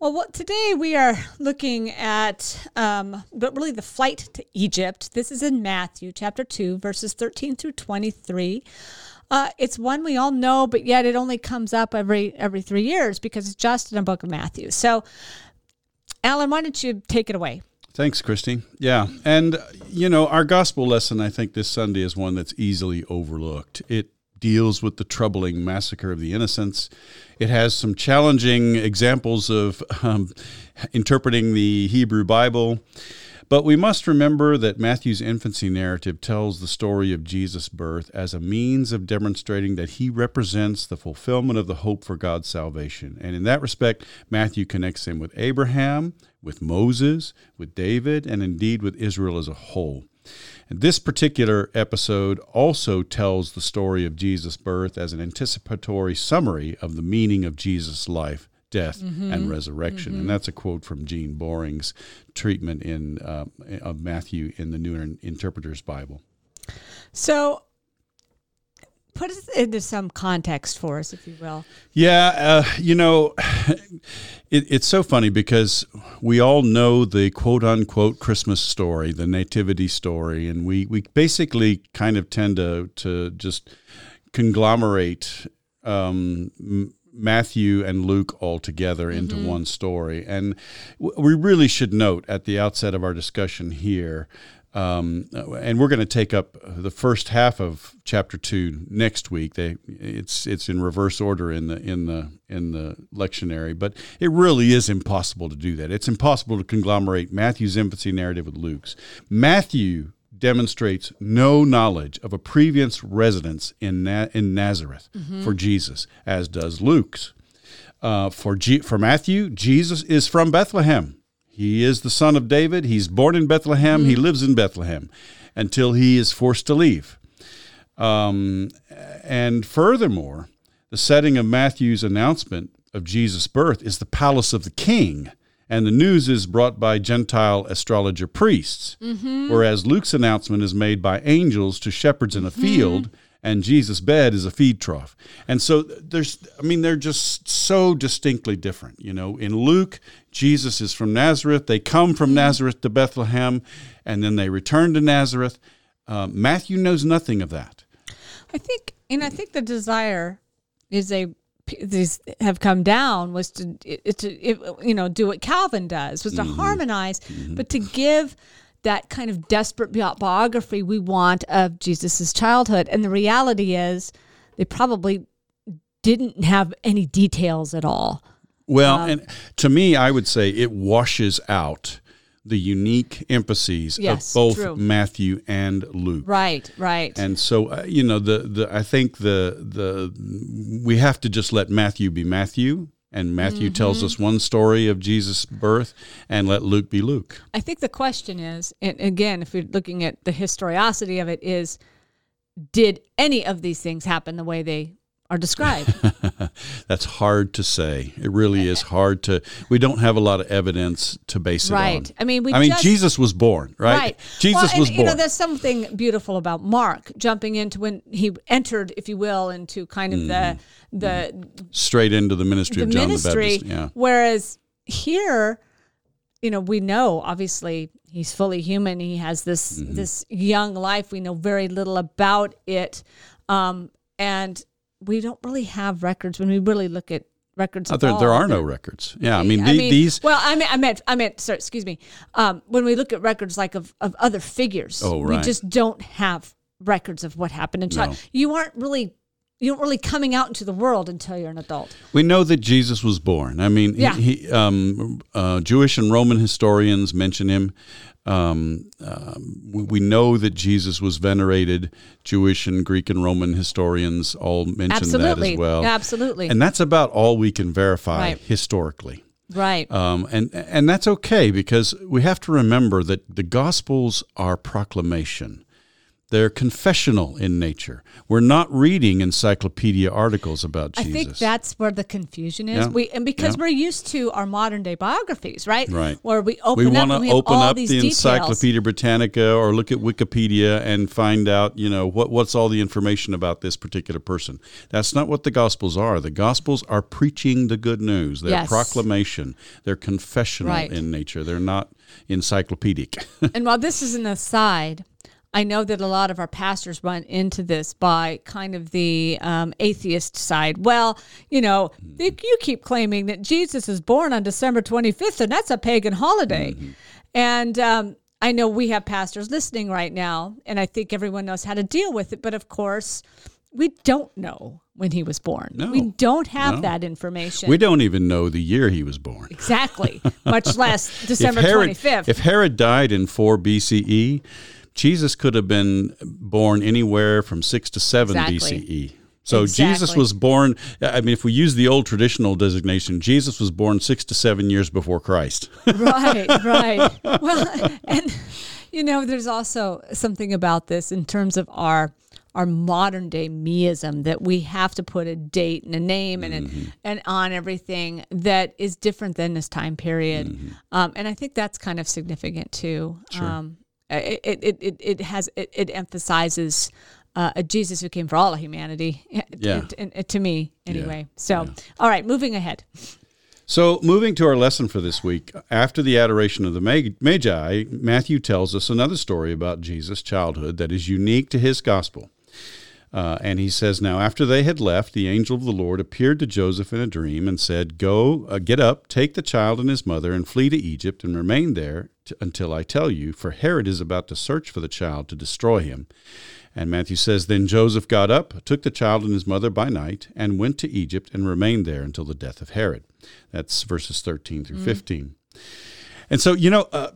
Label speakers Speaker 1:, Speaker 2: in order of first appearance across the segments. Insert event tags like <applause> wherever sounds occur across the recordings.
Speaker 1: Well, what, today we are looking at, um, but really the flight to Egypt. This is in Matthew chapter 2, verses 13 through 23. Uh, it's one we all know, but yet it only comes up every every three years because it's just in a book of Matthew. So, Alan, why don't you take it away?
Speaker 2: Thanks, Christy. Yeah. And, you know, our gospel lesson, I think, this Sunday is one that's easily overlooked. It deals with the troubling massacre of the innocents. It has some challenging examples of um, interpreting the Hebrew Bible. But we must remember that Matthew's infancy narrative tells the story of Jesus' birth as a means of demonstrating that he represents the fulfillment of the hope for God's salvation. And in that respect, Matthew connects him with Abraham, with Moses, with David, and indeed with Israel as a whole. This particular episode also tells the story of Jesus' birth as an anticipatory summary of the meaning of Jesus' life, death, mm-hmm. and resurrection. Mm-hmm. And that's a quote from Gene Boring's treatment in uh, of Matthew in the New Interpreter's Bible.
Speaker 1: So put it into some context for us, if you will.
Speaker 2: Yeah, uh, you know, <sighs> it, it's so funny because we all know the quote unquote Christmas story, the nativity story, and we, we basically kind of tend to, to just conglomerate um, Matthew and Luke all together into mm-hmm. one story. And we really should note at the outset of our discussion here um, and we're going to take up the first half of chapter two next week. They, it's it's in reverse order in the in the in the lectionary, but it really is impossible to do that. It's impossible to conglomerate Matthew's infancy narrative with Luke's. Matthew demonstrates no knowledge of a previous residence in Na- in Nazareth mm-hmm. for Jesus, as does Luke's. Uh, for G- for Matthew, Jesus is from Bethlehem he is the son of David. He's born in Bethlehem. Mm-hmm. He lives in Bethlehem until he is forced to leave. Um, and furthermore, the setting of Matthew's announcement of Jesus' birth is the palace of the king, and the news is brought by Gentile astrologer priests, mm-hmm. whereas Luke's announcement is made by angels to shepherds in a mm-hmm. And Jesus' bed is a feed trough. And so there's, I mean, they're just so distinctly different. You know, in Luke, Jesus is from Nazareth. They come from. Nazareth to Bethlehem, and then they return to Nazareth. Uh, Matthew knows nothing of that.
Speaker 1: I think, and I think the desire is a these have come down was to, it, to you know do what Calvin does was to mm-hmm. harmonize, mm-hmm. but to give that kind of desperate biography we want of Jesus's childhood. And the reality is, they probably didn't have any details at all.
Speaker 2: Well, um, and to me, I would say it washes out the unique emphases yes, of both true. Matthew and Luke.
Speaker 1: Right, right.
Speaker 2: And so uh, you know the the I think the the we have to just let Matthew be Matthew and Matthew mm-hmm. tells us one story of Jesus' birth, and let Luke be Luke.
Speaker 1: I think the question is, and again, if you're looking at the historicity of it, is did any of these things happen the way they are described? <laughs>
Speaker 2: That's hard to say. It really is hard to. We don't have a lot of evidence to base it
Speaker 1: right.
Speaker 2: on. Right.
Speaker 1: I mean, we.
Speaker 2: I mean, just, Jesus was born, right?
Speaker 1: Right.
Speaker 2: Jesus
Speaker 1: well, and,
Speaker 2: was born.
Speaker 1: You know, there's something beautiful about Mark jumping into when he entered, if you will, into kind of mm. the mm-hmm. the mm-hmm.
Speaker 2: straight into the ministry
Speaker 1: the
Speaker 2: of John
Speaker 1: ministry,
Speaker 2: the Baptist. Yeah.
Speaker 1: Whereas here, you know, we know obviously he's fully human. He has this mm-hmm. this young life. We know very little about it, um, and we don't really have records when we really look at records.
Speaker 2: Oh, there, there are no records. Yeah, I mean, the, mean, these.
Speaker 1: Well, I mean, I meant, I meant. Sorry, excuse me. Um, when we look at records like of, of other figures,
Speaker 2: oh, right.
Speaker 1: we just don't have records of what happened in China. No. You aren't really. You aren't really coming out into the world until you're an adult.
Speaker 2: We know that Jesus was born. I mean, yeah. he, he um, uh, Jewish and Roman historians mention him. Um, uh, we know that Jesus was venerated. Jewish and Greek and Roman historians all mention
Speaker 1: Absolutely.
Speaker 2: that as well.
Speaker 1: Absolutely.
Speaker 2: And that's about all we can verify right. historically.
Speaker 1: Right.
Speaker 2: Um, and and that's okay because we have to remember that the Gospels are proclamation. They're confessional in nature. We're not reading encyclopedia articles about Jesus.
Speaker 1: I think that's where the confusion is.
Speaker 2: Yeah.
Speaker 1: We and because
Speaker 2: Yeah.
Speaker 1: we're used to our modern day biographies, right?
Speaker 2: Right.
Speaker 1: Where we open
Speaker 2: we
Speaker 1: up we
Speaker 2: open
Speaker 1: all
Speaker 2: up the
Speaker 1: details.
Speaker 2: Encyclopedia Britannica or look at Wikipedia and find out, you know, what what's all the information about this particular person. That's not what the Gospels are. The Gospels are preaching the good news. They're
Speaker 1: Yes.
Speaker 2: proclamation. They're confessional
Speaker 1: Right.
Speaker 2: in nature. They're not encyclopedic. <laughs>
Speaker 1: and while this is an aside, I know that a lot of our pastors run into this by kind of the um, atheist side. Well, you know, they, you keep claiming that Jesus is born on December 25th, and that's a pagan holiday. And um, I know we have pastors listening right now, and I think everyone knows how to deal with it. But of course, we don't know when he was born.
Speaker 2: No.
Speaker 1: we don't have
Speaker 2: No.
Speaker 1: that information.
Speaker 2: we don't even know the year he was born.
Speaker 1: exactly, <laughs> much less December
Speaker 2: if Herod,
Speaker 1: 25th.
Speaker 2: If Herod died in 4 BCE, Jesus could have been born anywhere from 6 to 7
Speaker 1: Exactly.
Speaker 2: BCE. So Jesus was born, I mean, if we use the old traditional designation, Jesus was born six to seven years before Christ. <laughs>
Speaker 1: right, right. Well, <laughs> and you know, there's also something about this in terms of our our modern day meism that we have to put a date and a name and an, and on everything that is different than this time period. Um, and I think that's kind of significant too. Um, it, it, it, it, it has it, it emphasizes uh, a Jesus who came for all of humanity.
Speaker 2: Yeah.
Speaker 1: To, to- to me, anyway. So, all right, moving ahead.
Speaker 2: So, moving to our lesson for this week, after the adoration of the Magi, Matthew tells us another story about Jesus' childhood that is unique to his gospel. Uh, and he says, Now, after they had left, the angel of the Lord appeared to Joseph in a dream and said, Go, uh, get up, take the child and his mother, and flee to Egypt, and remain there t- until I tell you, for Herod is about to search for the child to destroy him. And Matthew says, Then Joseph got up, took the child and his mother by night, and went to Egypt and remained there until the death of Herod. That's verses 13 through 15. And so, you know, uh,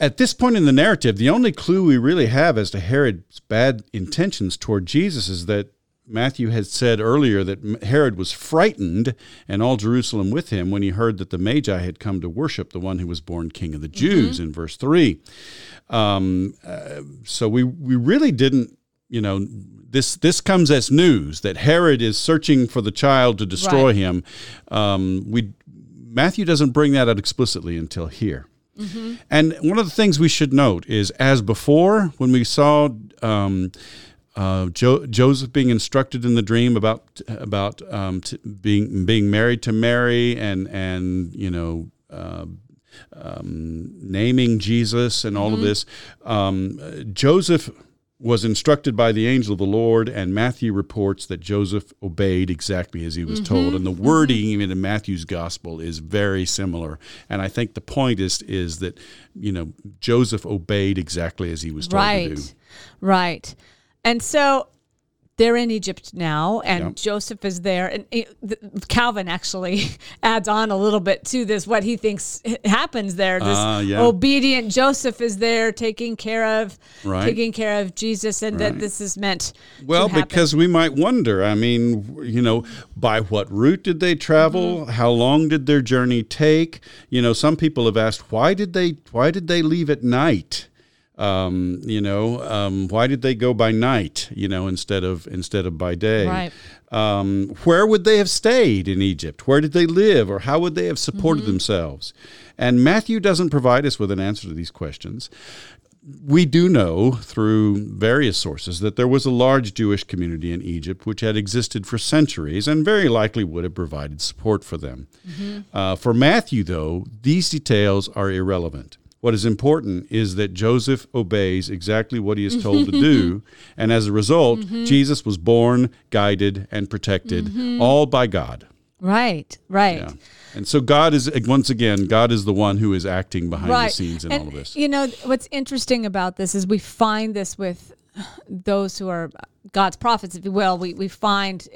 Speaker 2: at this point in the narrative, the only clue we really have as to Herod's bad intentions toward Jesus is that Matthew had said earlier that Herod was frightened and all Jerusalem with him when he heard that the Magi had come to worship the one who was born King of the Jews in verse 3. Um, uh, so we, we really didn't, you know, this this comes as news that Herod is searching for the child to destroy
Speaker 1: Right.
Speaker 2: him. Um, we Matthew doesn't bring that out explicitly until here. And one of the things we should note is, as before, when we saw um, uh, jo- Joseph being instructed in the dream about about um, t- being being married to Mary and and you know. Uh, um, naming Jesus and all of this. Um, Joseph was instructed by the angel of the Lord, and Matthew reports that Joseph obeyed exactly as he was mm-hmm, told. And the mm-hmm. wording, even in Matthew's gospel, is very similar. And I think the point is is that you know Joseph obeyed exactly as he was told to do.
Speaker 1: Right, right. And so they're in Egypt now, and
Speaker 2: Yep.
Speaker 1: Joseph is there. And it, Calvin actually <laughs> adds on a little bit to this what he thinks happens there. This
Speaker 2: Ah, yeah.
Speaker 1: obedient Joseph is there taking care of
Speaker 2: Right.
Speaker 1: taking care of Jesus, and that this is meant.
Speaker 2: Well,
Speaker 1: to
Speaker 2: because we might wonder. I mean, you know, by what route did they travel?
Speaker 1: Mm-hmm.
Speaker 2: How long did their journey take? You know, some people have asked why did they why did they leave at night? Um, you know, um, why did they go by night? You know, instead of instead of by day.
Speaker 1: Right.
Speaker 2: Um, where would they have stayed in Egypt? Where did they live, or how would they have supported
Speaker 1: Mm-hmm.
Speaker 2: themselves? And Matthew doesn't provide us with an answer to these questions we do know through various sources that there was a large Jewish community in Egypt which had existed for centuries and very likely would have provided support for them. Uh, for Matthew, though, these details are irrelevant. What is important is that Joseph obeys exactly what he is told to do, <laughs> and as a result, mm-hmm. Jesus was born, guided, and protected, mm-hmm. all by God.
Speaker 1: right, right.
Speaker 2: Yeah. And so God is once again, God is the one who is acting behind
Speaker 1: right.
Speaker 2: the scenes in
Speaker 1: and,
Speaker 2: all of this.
Speaker 1: You know what's interesting about this is we find this with those who are God's prophets, if you will. We we find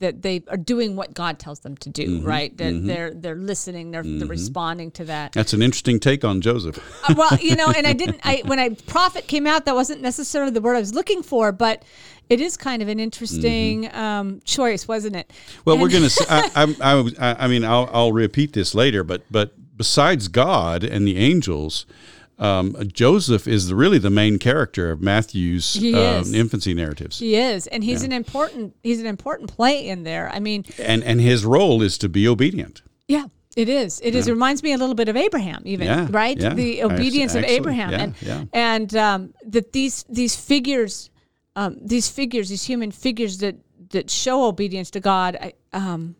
Speaker 1: that they are doing what God tells them to do.
Speaker 2: Mm-hmm.
Speaker 1: Right? That they're they're listening. They're they're responding to that.
Speaker 2: That's an interesting take on Joseph.
Speaker 1: Uh, well, you know, and I <laughs> didn't. I when I prophet came out, that wasn't necessarily the word I was looking for, but it is kind of an interesting um, choice, wasn't it?
Speaker 2: Mm-hmm. Well, we're going to. I, <laughs> I, I, I I mean, I'll, I'll repeat this later, but but besides God and the angels, um, Joseph is the, really the main character of Matthew's um, infancy narratives,
Speaker 1: He is, and he's an important he's an important play in there. I mean,
Speaker 2: and and his role is to be obedient.
Speaker 1: yeah, it is. It is. It reminds me a little bit of Abraham, even
Speaker 2: Yeah,
Speaker 1: right?
Speaker 2: yeah.
Speaker 1: The obedience of. Abraham,
Speaker 2: Yeah,
Speaker 1: and
Speaker 2: yeah.
Speaker 1: and um, that these these figures, um, these figures, these human figures that that show obedience to God, I, um,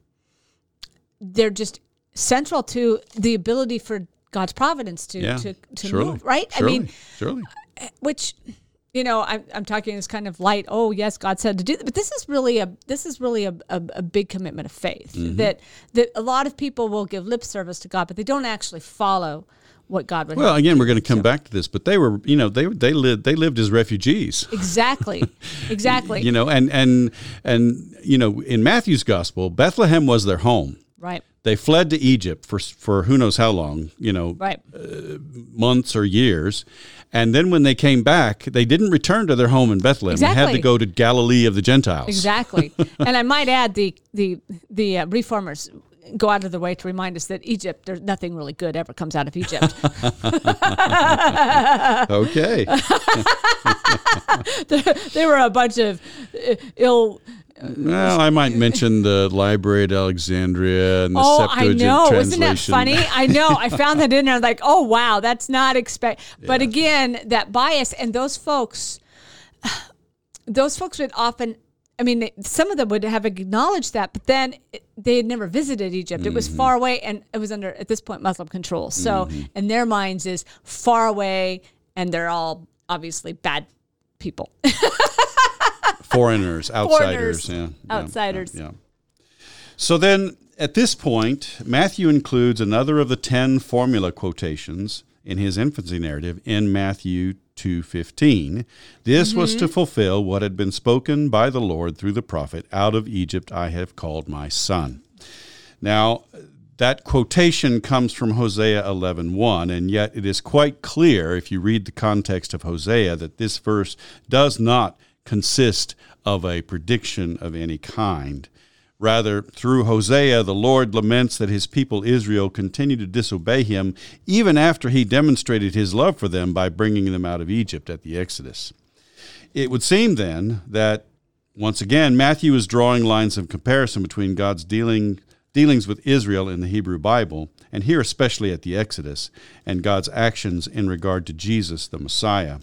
Speaker 1: they're just central to the ability for God's providence to
Speaker 2: Yeah,
Speaker 1: to, to
Speaker 2: surely,
Speaker 1: move. Right?
Speaker 2: Surely,
Speaker 1: I mean,
Speaker 2: surely.
Speaker 1: which you know I'm, I'm talking this kind of light oh yes god said to do that but this is really a this is really a, a, a big commitment of faith
Speaker 2: Mm-hmm.
Speaker 1: that that a lot of people will give lip service to god but they don't actually follow what god would
Speaker 2: Well, again, we're going to come back to this, but they were, you know, they they lived they lived as refugees.
Speaker 1: exactly <laughs> exactly
Speaker 2: You know, and and and you know, in Matthew's gospel, Bethlehem was their home.
Speaker 1: Right
Speaker 2: They fled to Egypt for for who knows how long, you know,
Speaker 1: right
Speaker 2: months or years. And then when they came back, they didn't return to their home in Bethlehem. They had to go to Galilee of the Gentiles.
Speaker 1: exactly <laughs> and i might add the the the uh, reformers go out of their way to remind us that egypt there's nothing really good ever comes out of egypt <laughs>
Speaker 2: Okay. <laughs>
Speaker 1: they were a bunch of uh, ill
Speaker 2: well, I might mention the Library at Alexandria and the
Speaker 1: Oh, I know.
Speaker 2: translation.
Speaker 1: Isn't that funny? I know. I found that in there. Like, oh wow, that's not expect. <laughs> But again, that bias and those folks, those folks would often. I mean, some of them would have acknowledged that, but then it, they had never visited Egypt. It was
Speaker 2: Mm-hmm.
Speaker 1: far away, and it was under at this point Muslim control. So, in their minds, is far away, and they're all obviously bad people. <laughs>
Speaker 2: foreigners, outsiders,
Speaker 1: Foreigners,
Speaker 2: yeah,
Speaker 1: outsiders.
Speaker 2: Yeah. So then, at this point, Matthew includes another of the ten formula quotations in his infancy narrative in Matthew two fifteen. This was
Speaker 1: Mm-hmm.
Speaker 2: to fulfill what had been spoken by the Lord through the prophet, "Out of Egypt I have called my son." Now, that quotation comes from Hosea 11:1 and yet it is quite clear if you read the context of Hosea that this verse does not consist of a prediction of any kind. Rather, through Hosea, the Lord laments that his people Israel continue to disobey him even after he demonstrated his love for them by bringing them out of Egypt at the Exodus. It would seem then that once again Matthew is drawing lines of comparison between God's dealing dealings with Israel in the Hebrew Bible, and here especially at the Exodus, and God's actions in regard to Jesus the Messiah.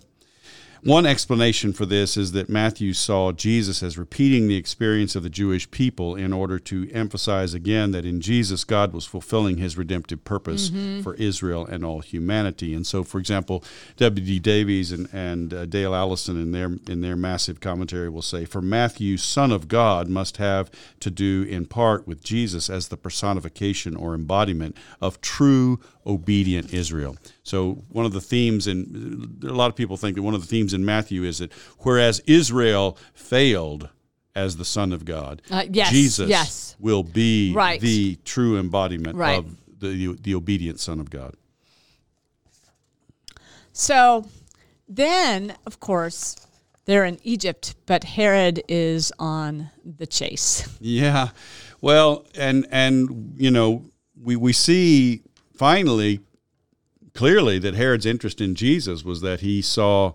Speaker 2: One explanation for this is that Matthew saw Jesus as repeating the experience of the Jewish people in order to emphasize again that in Jesus, God was fulfilling his redemptive purpose for Israel and all humanity. And so, for example, W.D. Davies and, and uh, Dale Allison in their, in their massive commentary will say, For Matthew, Son of God must have to do in part with Jesus as the personification or embodiment of true obedient Israel. So one of the themes and a lot of people think that one of the themes in Matthew is that whereas Israel failed as the Son of God,
Speaker 1: Uh, yes,
Speaker 2: Jesus
Speaker 1: yes.
Speaker 2: will be
Speaker 1: Right.
Speaker 2: the true embodiment
Speaker 1: Right.
Speaker 2: of the the obedient Son of God.
Speaker 1: So then, of course, they're in Egypt, but Herod is on the chase.
Speaker 2: Yeah. Well, and and you know, we we see finally clearly that Herod's interest in Jesus was that he saw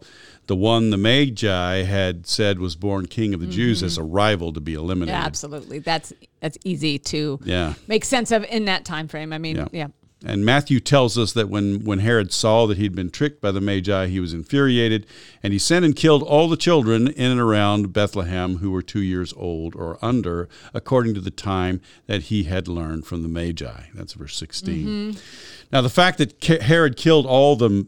Speaker 2: the one the Magi had said was born king of the Jews as a rival to be eliminated.
Speaker 1: Mm-hmm. Yeah, absolutely. That's that's easy to
Speaker 2: Yeah.
Speaker 1: make sense of in that time frame. I mean,
Speaker 2: Yeah.
Speaker 1: yeah.
Speaker 2: And Matthew tells us that when, when Herod saw that he'd been tricked by the Magi, he was infuriated, and he sent and killed all the children in and around Bethlehem who were two years old or under, according to the time that he had learned from the Magi. That's verse 16. Mm-hmm. Now, the fact that Herod killed all the,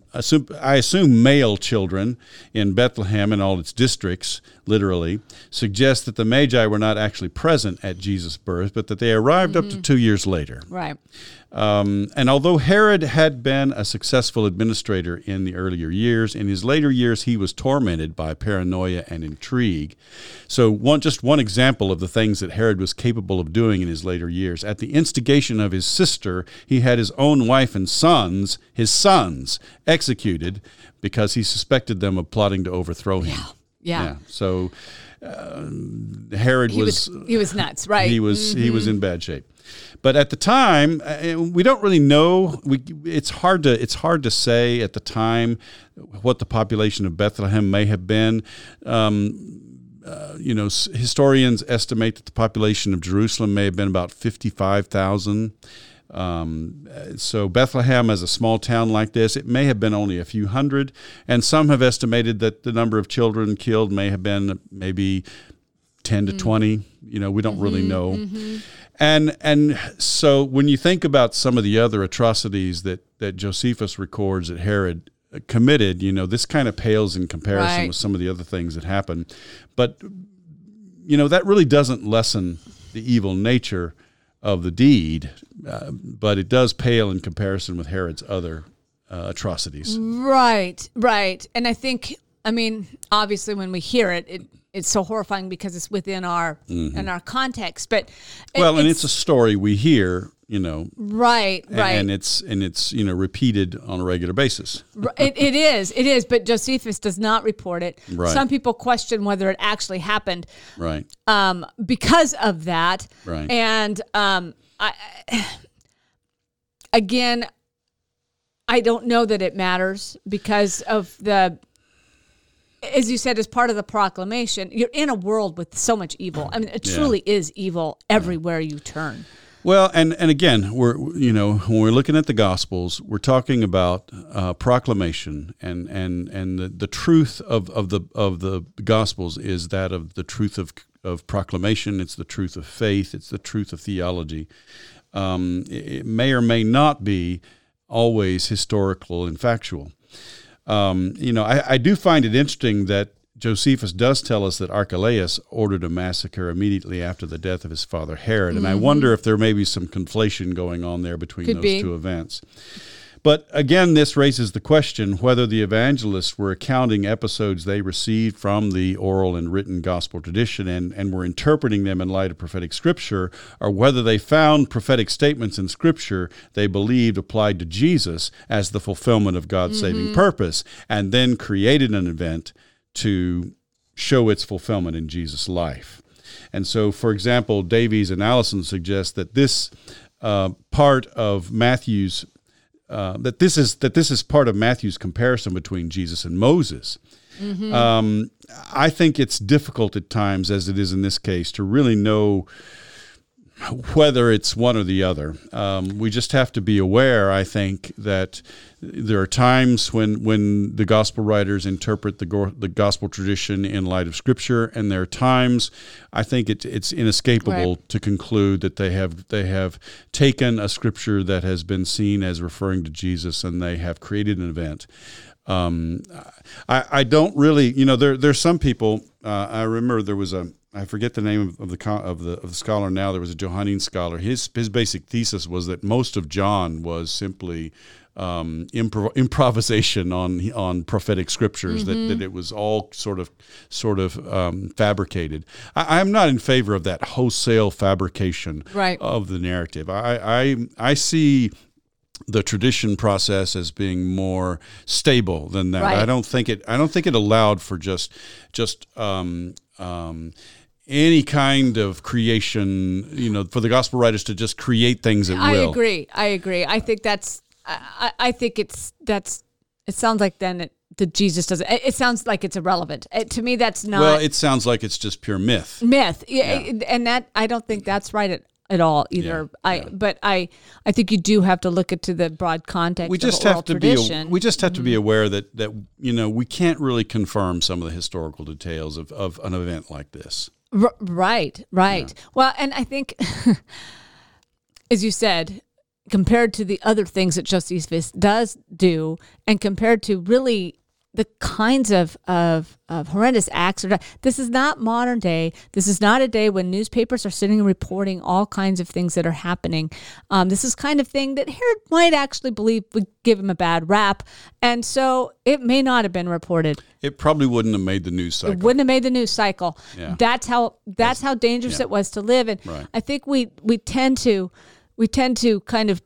Speaker 2: I assume, male children in Bethlehem and all its districts, literally, suggests that the Magi were not actually present at Jesus' birth, but that they arrived up to two years later.
Speaker 1: Right.
Speaker 2: Um, and although Herod had been a successful administrator in the earlier years, in his later years he was tormented by paranoia and intrigue. So, one just one example of the things that Herod was capable of doing in his later years. At the instigation of his sister, he had his own wife and sons, his sons, executed because he suspected them of plotting to overthrow him.
Speaker 1: Yeah. yeah.
Speaker 2: So, uh, Herod
Speaker 1: He
Speaker 2: was
Speaker 1: was, he was nuts, right?
Speaker 2: he was he was in bad shape. But at the time, uh, we don't really know. We it's hard to it's hard to say at the time what the population of Bethlehem may have been. Um, uh, you know, historians estimate that the population of Jerusalem may have been about fifty-five thousand. Um, so Bethlehem, as a small town like this, it may have been only a few hundred, and some have estimated that the number of children killed may have been maybe ten to mm-hmm. twenty. You know, we don't mm-hmm, really know. Mm-hmm. And and so when you think about some of the other atrocities that that Josephus records that Herod committed, you know, this kind of pales in comparison right. with some of the other things that happened. But you know, that really doesn't lessen the evil nature of the deed, uh, but it does pale in comparison with Herod's other uh, atrocities.
Speaker 1: Right, right. And I think, I mean, obviously, when we hear it, it it's so horrifying because it's within our mm-hmm. in our context. But
Speaker 2: it, well, and it's, it's, a story we hear, you know,
Speaker 1: right, right,
Speaker 2: and it's and it's you know repeated on a regular basis.
Speaker 1: it, it is, it is. But Josephus does not report it. Right. Some people question whether it actually happened.
Speaker 2: Right.
Speaker 1: Um, because of that.
Speaker 2: Right.
Speaker 1: And um, I again. I don't know that it matters because of the as you said, as part of the proclamation, you're in a world with so much evil. I mean, it truly is evil everywhere you turn.
Speaker 2: Well, and and again, we're you know when we're looking at the Gospels, we're talking about uh, proclamation, and and and the, the truth of, of the of the Gospels is that of the truth of of proclamation. It's the truth of faith. It's the truth of theology. Um, it may or may not be always historical and factual. Um, you know, I, I do find it interesting that Josephus does tell us that Archelaus ordered a massacre immediately after the death of his father Herod, and mm-hmm. I wonder if there may be some conflation going on there between Could those be. two events. But again, this raises the question whether the evangelists were accounting episodes they received from the oral and written gospel tradition and, and were interpreting them in light of prophetic scripture, or whether they found prophetic statements in scripture they believed applied to Jesus as the fulfillment of God's mm-hmm. saving purpose, and then created an event to show its fulfillment in Jesus' life. And so, for example, Davies and Allison suggest that this uh, part of Matthew's uh, that this is that this is part of Matthew's comparison between Jesus and Moses. Mm-hmm. Um, I think it's difficult at times, as it is in this case, to really know whether it's one or the other. Um, we just have to be aware, I think, that there are times when, when the gospel writers interpret the, go- the gospel tradition in light of scripture, and there are times I think it, it's inescapable right. to conclude that they have they have taken a scripture that has been seen as referring to Jesus and they have created an event. Um, I, I don't really, you know, there there's some people. Uh, I remember there was a I forget the name of, the of the of the scholar now. There was a Johannine scholar. His his basic thesis was that most of John was simply um, improv- improvisation on on prophetic scriptures. Mm-hmm. That, that it was all sort of sort of um, fabricated. I, am not in favor of that wholesale fabrication
Speaker 1: right.
Speaker 2: of the narrative. I I, I see the tradition process as being more stable than that. Right. I don't think it. I don't think it allowed for just just um, um, any kind of creation, you know, for the gospel writers to just create things at
Speaker 1: I
Speaker 2: will.
Speaker 1: I agree. I agree. I think that's. I, I think it's that's. It sounds like then it, that Jesus doesn't. It, it sounds like it's irrelevant. It, to me, that's not.
Speaker 2: Well, it sounds like it's just pure myth.
Speaker 1: Myth, yeah, yeah. and that I don't think that's right at, at all either. Yeah, I yeah. but I I think you do have to look into the broad context.
Speaker 2: We just have to tradition. be we just have mm-hmm. to be aware that that you know we can't really confirm some of the historical details of of an event like this.
Speaker 1: R- right, right. Yeah. Well, and I think, <laughs> as you said, compared to the other things that Josephus does do, and compared to really the kinds of, of, of horrendous acts. Are, this is not modern day. This is not a day when newspapers are sitting and reporting all kinds of things that are happening. Um, this is kind of thing that Herod might actually believe would give him a bad rap. And so it may not have been reported.
Speaker 2: It probably wouldn't have made the news cycle.
Speaker 1: It wouldn't have made the news cycle. Yeah. That's how that's, that's how dangerous yeah. it was to live. And right. I think we we tend to we tend to kind of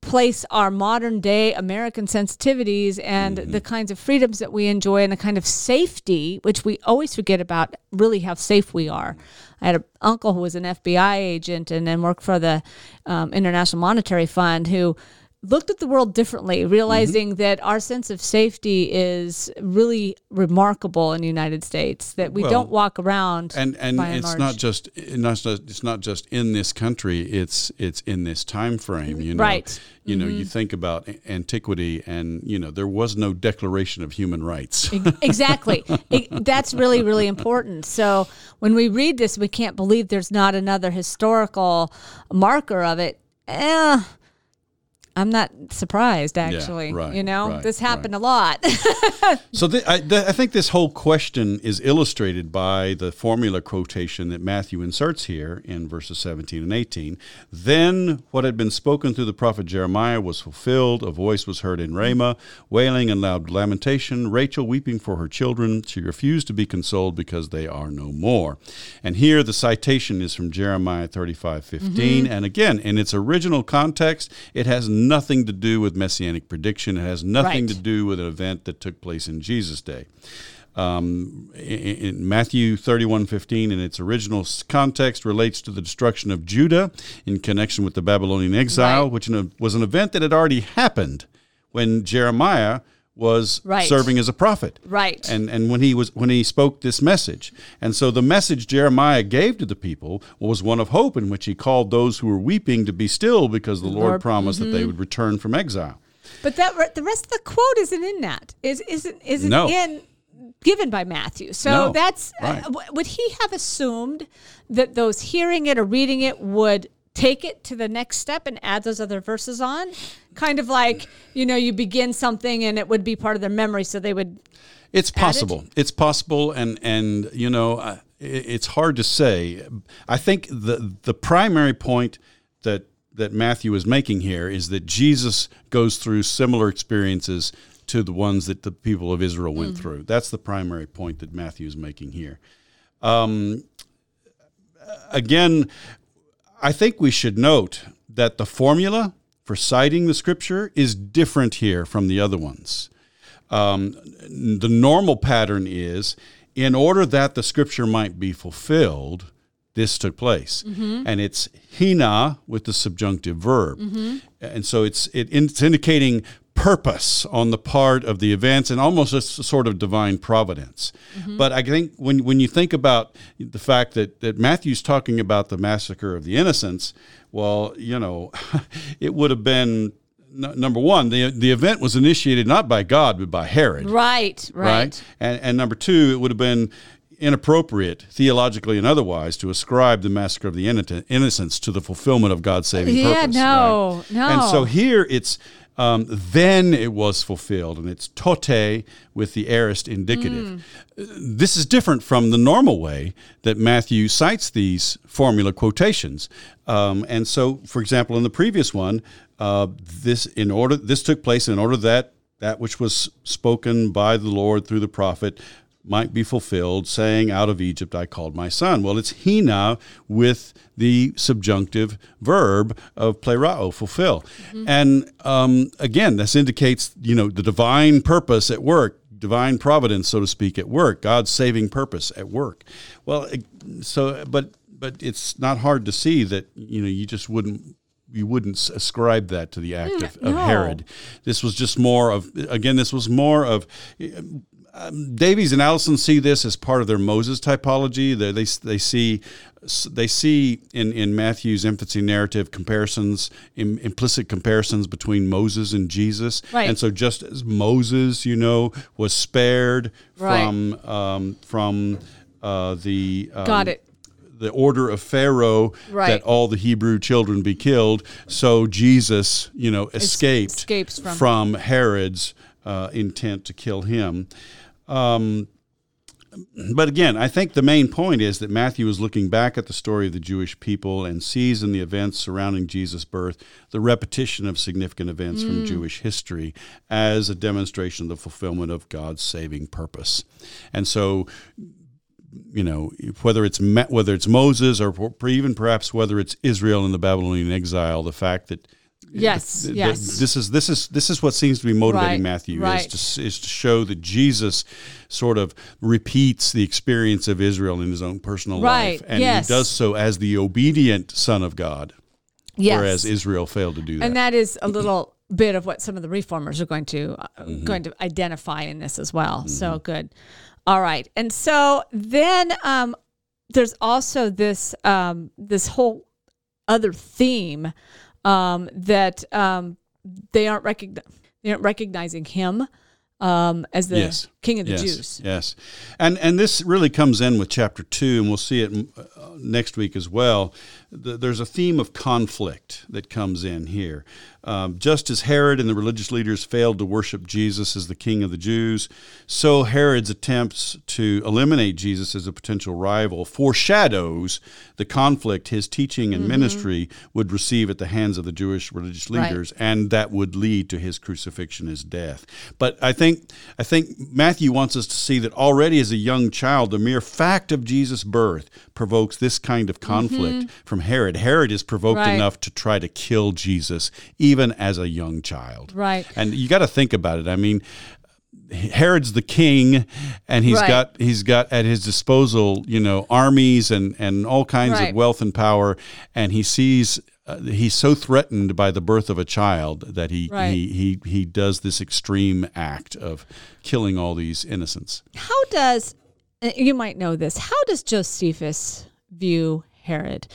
Speaker 1: place our modern day American sensitivities and
Speaker 2: Mm-hmm.
Speaker 1: the kinds of freedoms that we enjoy and the kind of safety, which we always forget about, really how safe we are. I had an uncle who was an FBI agent and then worked for the um, International Monetary Fund who looked at the world differently,
Speaker 2: Mm-hmm.
Speaker 1: realizing that our sense of safety is really remarkable in the United States, that we
Speaker 2: Well,
Speaker 1: don't walk around.
Speaker 2: and and
Speaker 1: and
Speaker 2: it's
Speaker 1: large.
Speaker 2: not just it's not just in this country it's it's in this time frame you know
Speaker 1: Right.
Speaker 2: you know you think about antiquity and you know there was no declaration of human rights
Speaker 1: exactly. <laughs> It- that's really, really important. So when we read this, we can't believe there's not another historical marker of it. Eh, I'm not surprised, actually.
Speaker 2: right,
Speaker 1: you know,
Speaker 2: right,
Speaker 1: this happened a lot. <laughs>
Speaker 2: So th- I, th- I think this whole question is illustrated by the formula quotation that Matthew inserts here in verses 17 and 18. Then what had been spoken through the prophet Jeremiah was fulfilled. A voice was heard in Ramah, wailing and loud lamentation, Rachel weeping for her children. She refused to be consoled because they are no more. And here the citation is from Jeremiah 35 15. Mm-hmm. And again, in its original context, it has nothing to do with messianic prediction. It has nothing
Speaker 1: Right.
Speaker 2: to do with an event that took place in Jesus' day. Um, in, Matthew 31 15, in its original context, relates to the destruction of Judah in connection with the Babylonian exile,
Speaker 1: Right.
Speaker 2: which was an event that had already happened when Jeremiah was
Speaker 1: Right.
Speaker 2: serving as a prophet
Speaker 1: right.
Speaker 2: and and when he was when he spoke this message and so the message jeremiah gave to the people was one of hope in which he called those who were weeping to be still because the lord,
Speaker 1: Lord-
Speaker 2: promised that
Speaker 1: mm-hmm.
Speaker 2: they would return from exile
Speaker 1: but that the rest of the quote isn't in that. Is isn't isn't
Speaker 2: No.
Speaker 1: in given by Matthew. So
Speaker 2: No.
Speaker 1: that's
Speaker 2: Right.
Speaker 1: uh, w- would he have assumed that those hearing it or reading it would take it to the next step and add those other verses on? Kind of like, you know, you begin something and it would be part of their memory so they would
Speaker 2: It's possible. It's possible, and and you know, uh, it, it's hard to say. I think the the primary point that that Matthew is making here is that Jesus goes through similar experiences to the ones that the people of Israel went through. That's the primary point that Matthew is making here. Um, again, I think we should note that the formula for citing the scripture is different here from the other ones um, the normal pattern is in order that the scripture might be fulfilled, this took place. And it's hina with the subjunctive verb. And so it's, it, it's indicating purpose on the part of the events and almost a sort of divine providence. Mm-hmm. But I think when, when you think about the fact that, that Matthew's talking about the massacre of the innocents, well, you know, <laughs> it would have been number one, the the event was initiated not by God but by Herod,
Speaker 1: Right, right.
Speaker 2: And and number two, it would have been inappropriate theologically and otherwise to ascribe the massacre of the innocents to the fulfillment of God's saving
Speaker 1: Yeah,
Speaker 2: purpose.
Speaker 1: no,
Speaker 2: right?
Speaker 1: no.
Speaker 2: And so here it's um, then it was fulfilled, and it's tote with the aorist indicative.
Speaker 1: Mm.
Speaker 2: This is different from the normal way that Matthew cites these formula quotations. Um, and so, for example, in the previous one, uh, this in order this took place in order that that which was spoken by the Lord through the prophet might be fulfilled, saying, Out of Egypt I called my son. Well, it's hina with the subjunctive verb of plerao, fulfill. And um, again, this indicates, you know, the divine purpose at work, divine providence, so to speak, at work, God's saving purpose at work. Well, so, but, but it's not hard to see that, you know, you just wouldn't you wouldn't ascribe that to the act of, of
Speaker 1: no.
Speaker 2: Herod. This was just more of again. This was more of um, Davies and Allison see this as part of their Moses typology. They they, they see they see in, in Matthew's infancy narrative comparisons, im, implicit comparisons between Moses and Jesus.
Speaker 1: Right.
Speaker 2: And so, just as Moses, you know, was spared
Speaker 1: Right.
Speaker 2: from um, from uh, the um,
Speaker 1: Got it.
Speaker 2: the order of Pharaoh
Speaker 1: Right.
Speaker 2: that all the Hebrew children be killed. So Jesus, you know, escaped
Speaker 1: escapes from-
Speaker 2: Herod's uh, intent to kill him. Um, but again, I think the main point is that Matthew is looking back at the story of the Jewish people and sees in the events surrounding Jesus' birth the repetition of significant events from Jewish history as a demonstration of the fulfillment of God's saving purpose. And so you know whether it's whether it's Moses or even perhaps whether it's Israel in the Babylonian exile, the fact that
Speaker 1: Yes,
Speaker 2: th- th-
Speaker 1: yes.
Speaker 2: This is this is this is what seems to be motivating
Speaker 1: Right,
Speaker 2: Matthew
Speaker 1: right.
Speaker 2: is to is to show that Jesus sort of repeats the experience of Israel in his own personal
Speaker 1: Right,
Speaker 2: life, and
Speaker 1: yes.
Speaker 2: he does so as the obedient Son of God,
Speaker 1: Yes.
Speaker 2: whereas Israel failed to do that.
Speaker 1: and that is a little bit of what some of the reformers are going to uh,
Speaker 2: Mm-hmm.
Speaker 1: going to identify in this as well. So good. All right, and so then um, there's also this um, this whole other theme um, that um, they aren't recogni- they aren't recognizing him um, as the
Speaker 2: Yes.
Speaker 1: King of the
Speaker 2: yes,
Speaker 1: Jews.
Speaker 2: Yes, and and this really comes in with chapter two, and we'll see it uh, next week as well. Th- There's a theme of conflict that comes in here. Um, just as Herod and the religious leaders failed to worship Jesus as the King of the Jews, so Herod's attempts to eliminate Jesus as a potential rival foreshadows the conflict his teaching and ministry would receive at the hands of the Jewish religious
Speaker 1: Mm-hmm. Right.
Speaker 2: leaders and that would lead to his crucifixion, his death. But I think I think Matthew wants us to see that already as a young child, the mere fact of Jesus' birth provokes this kind of conflict from Herod. Herod is provoked.
Speaker 1: Right.
Speaker 2: enough to try to kill Jesus even as a young child.
Speaker 1: Right.
Speaker 2: And you got to think about it. I mean, Herod's the king, and he's
Speaker 1: Right.
Speaker 2: got he's got at his disposal, you know, armies and and all kinds
Speaker 1: Right.
Speaker 2: of wealth and power, and he sees. Uh, he's so threatened by the birth of a child that he,
Speaker 1: Right.
Speaker 2: he he he does this extreme act of killing all these innocents.
Speaker 1: How does you might know this? How does Josephus view Herod?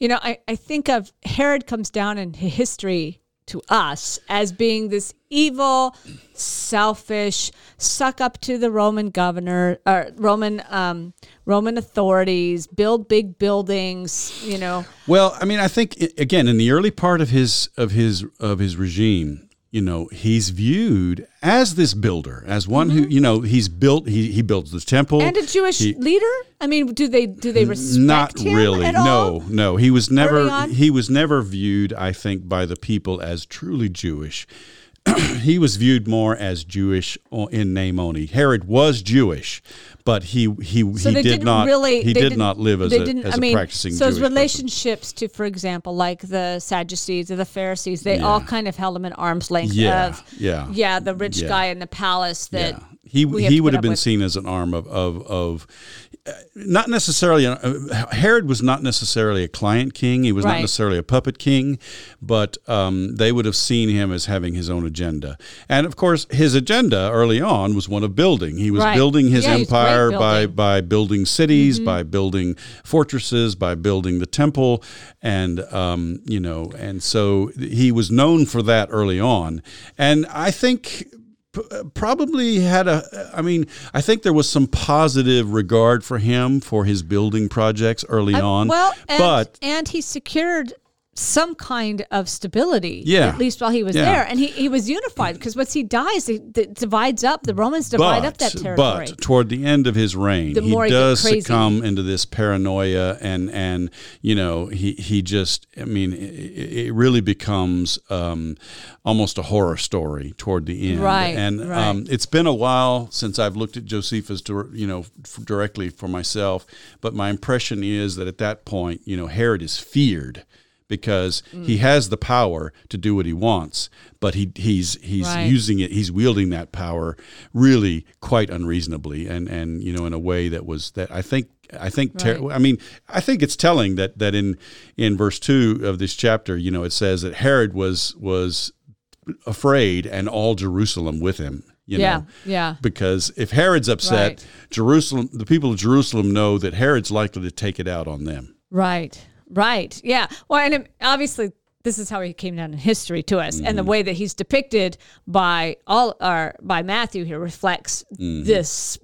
Speaker 1: You know, I, I think of Herod comes down in history to us as being this evil, selfish, suck up to the Roman governor or Roman um, Roman authorities, build big buildings. You know,
Speaker 2: Well, I mean, I think again in the early part of his of his of his regime, you know, he's viewed as this builder, as one who you know he's built. He he builds the temple
Speaker 1: Mm-hmm. and a Jewish
Speaker 2: He-
Speaker 1: leader. I mean, do they do they respect
Speaker 2: not really
Speaker 1: at all?
Speaker 2: no no he was never he was never viewed i think by the people as truly jewish <clears throat> he was viewed more as jewish in name only herod was jewish but he he,
Speaker 1: So
Speaker 2: he did
Speaker 1: didn't
Speaker 2: not
Speaker 1: really.
Speaker 2: he did not live as a, as
Speaker 1: I
Speaker 2: a
Speaker 1: mean,
Speaker 2: practicing
Speaker 1: so his
Speaker 2: Jewish person.
Speaker 1: relationships to, for example, like the Sadducees or the Pharisees, they all kind of held him at arm's length.
Speaker 2: Yeah,
Speaker 1: of,
Speaker 2: yeah.
Speaker 1: yeah, the rich
Speaker 2: Yeah.
Speaker 1: guy in the palace that.
Speaker 2: yeah. He, he would have been
Speaker 1: with.
Speaker 2: seen as an arm of, of, of uh, not necessarily, uh, Herod was not necessarily a client king. He was
Speaker 1: Right.
Speaker 2: not necessarily a puppet king, but um, they would have seen him as having his own agenda. And of course, his agenda early on was one of building. He was
Speaker 1: Right.
Speaker 2: building his
Speaker 1: Yeah, great
Speaker 2: empire by,
Speaker 1: building. Mm-hmm.
Speaker 2: by building cities, by building fortresses, by building the temple. And, um, you know, and so he was known for that early on. And I think probably had a i mean i think there was some positive regard for him for his building projects early
Speaker 1: Uh,
Speaker 2: on
Speaker 1: well, and,
Speaker 2: but
Speaker 1: and he secured some kind of stability,
Speaker 2: Yeah.
Speaker 1: at least while he was
Speaker 2: Yeah.
Speaker 1: there, and he, he was unified because once he dies, he d- divides up. The Romans divide up that territory.
Speaker 2: but toward the end of his reign,
Speaker 1: The
Speaker 2: he does succumb into this paranoia, and and you know he he just I mean it, it really becomes um, almost a horror story toward the end.
Speaker 1: Right,
Speaker 2: and
Speaker 1: right.
Speaker 2: Um, it's been a while since I've looked at Josephus, you know, directly for myself, but my impression is that at that point, you know, Herod is feared. Because
Speaker 1: Mm.
Speaker 2: he has the power to do what he wants, but he he's he's
Speaker 1: Right.
Speaker 2: using it. He's wielding that power really quite unreasonably, and and you know in a way that was that I think I think ter-
Speaker 1: Right.
Speaker 2: I mean I think it's telling that that in in verse two of this chapter, you know, it says that Herod was was afraid and all Jerusalem with him. You
Speaker 1: yeah,
Speaker 2: know,
Speaker 1: yeah.
Speaker 2: because if Herod's upset,
Speaker 1: Right.
Speaker 2: Jerusalem, the people of Jerusalem know that Herod's likely to take it out on them.
Speaker 1: Right, right. Yeah. Well, and it, obviously, this is how he came down in history to us,
Speaker 2: Mm-hmm.
Speaker 1: and the way that he's depicted by all our by Matthew here reflects
Speaker 2: Mm-hmm.
Speaker 1: this.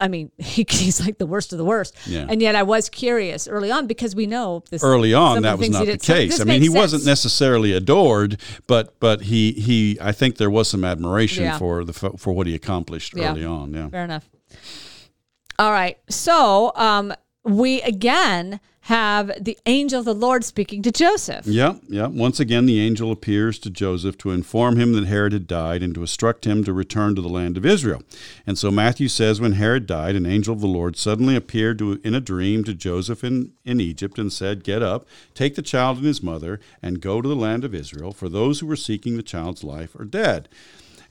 Speaker 1: I mean, <laughs> he, he's like the worst of the worst.
Speaker 2: Yeah.
Speaker 1: And yet, I was curious early on because we know this
Speaker 2: Early on, that was not the.
Speaker 1: So
Speaker 2: case. I mean, he
Speaker 1: makes
Speaker 2: wasn't necessarily adored, but but he he I think there was some admiration
Speaker 1: Yeah.
Speaker 2: for the for what he accomplished
Speaker 1: Yeah.
Speaker 2: early on. Yeah.
Speaker 1: Fair enough. All right. So, um, we again have the angel of the Lord speaking to Joseph.
Speaker 2: Yeah, yeah. Once again, the angel appears to Joseph to inform him that Herod had died and to instruct him to return to the land of Israel. And so Matthew says, when Herod died, an angel of the Lord suddenly appeared to, in a dream to Joseph in, in Egypt and said, Get up, take the child and his mother, and go to the land of Israel, for those who were seeking the child's life are dead.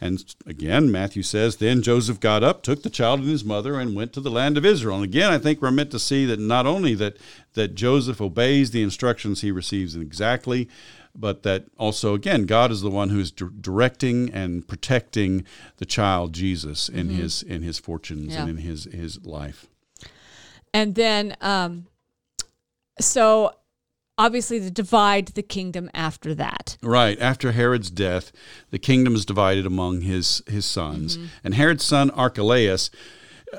Speaker 2: And again, Matthew says, Then Joseph got up, took the child and his mother, and went to the land of Israel. And again, I think we're meant to see that not only that, that Joseph obeys the instructions he receives exactly, but that also, again, God is the one who is di- directing and protecting the child Jesus in mm-hmm. his in his fortunes yeah. and in his his life.
Speaker 1: And then, um, so obviously to divide the kingdom after that.
Speaker 2: Right. After Herod's death, the kingdom is divided among his his sons. Mm-hmm. And Herod's son Archelaus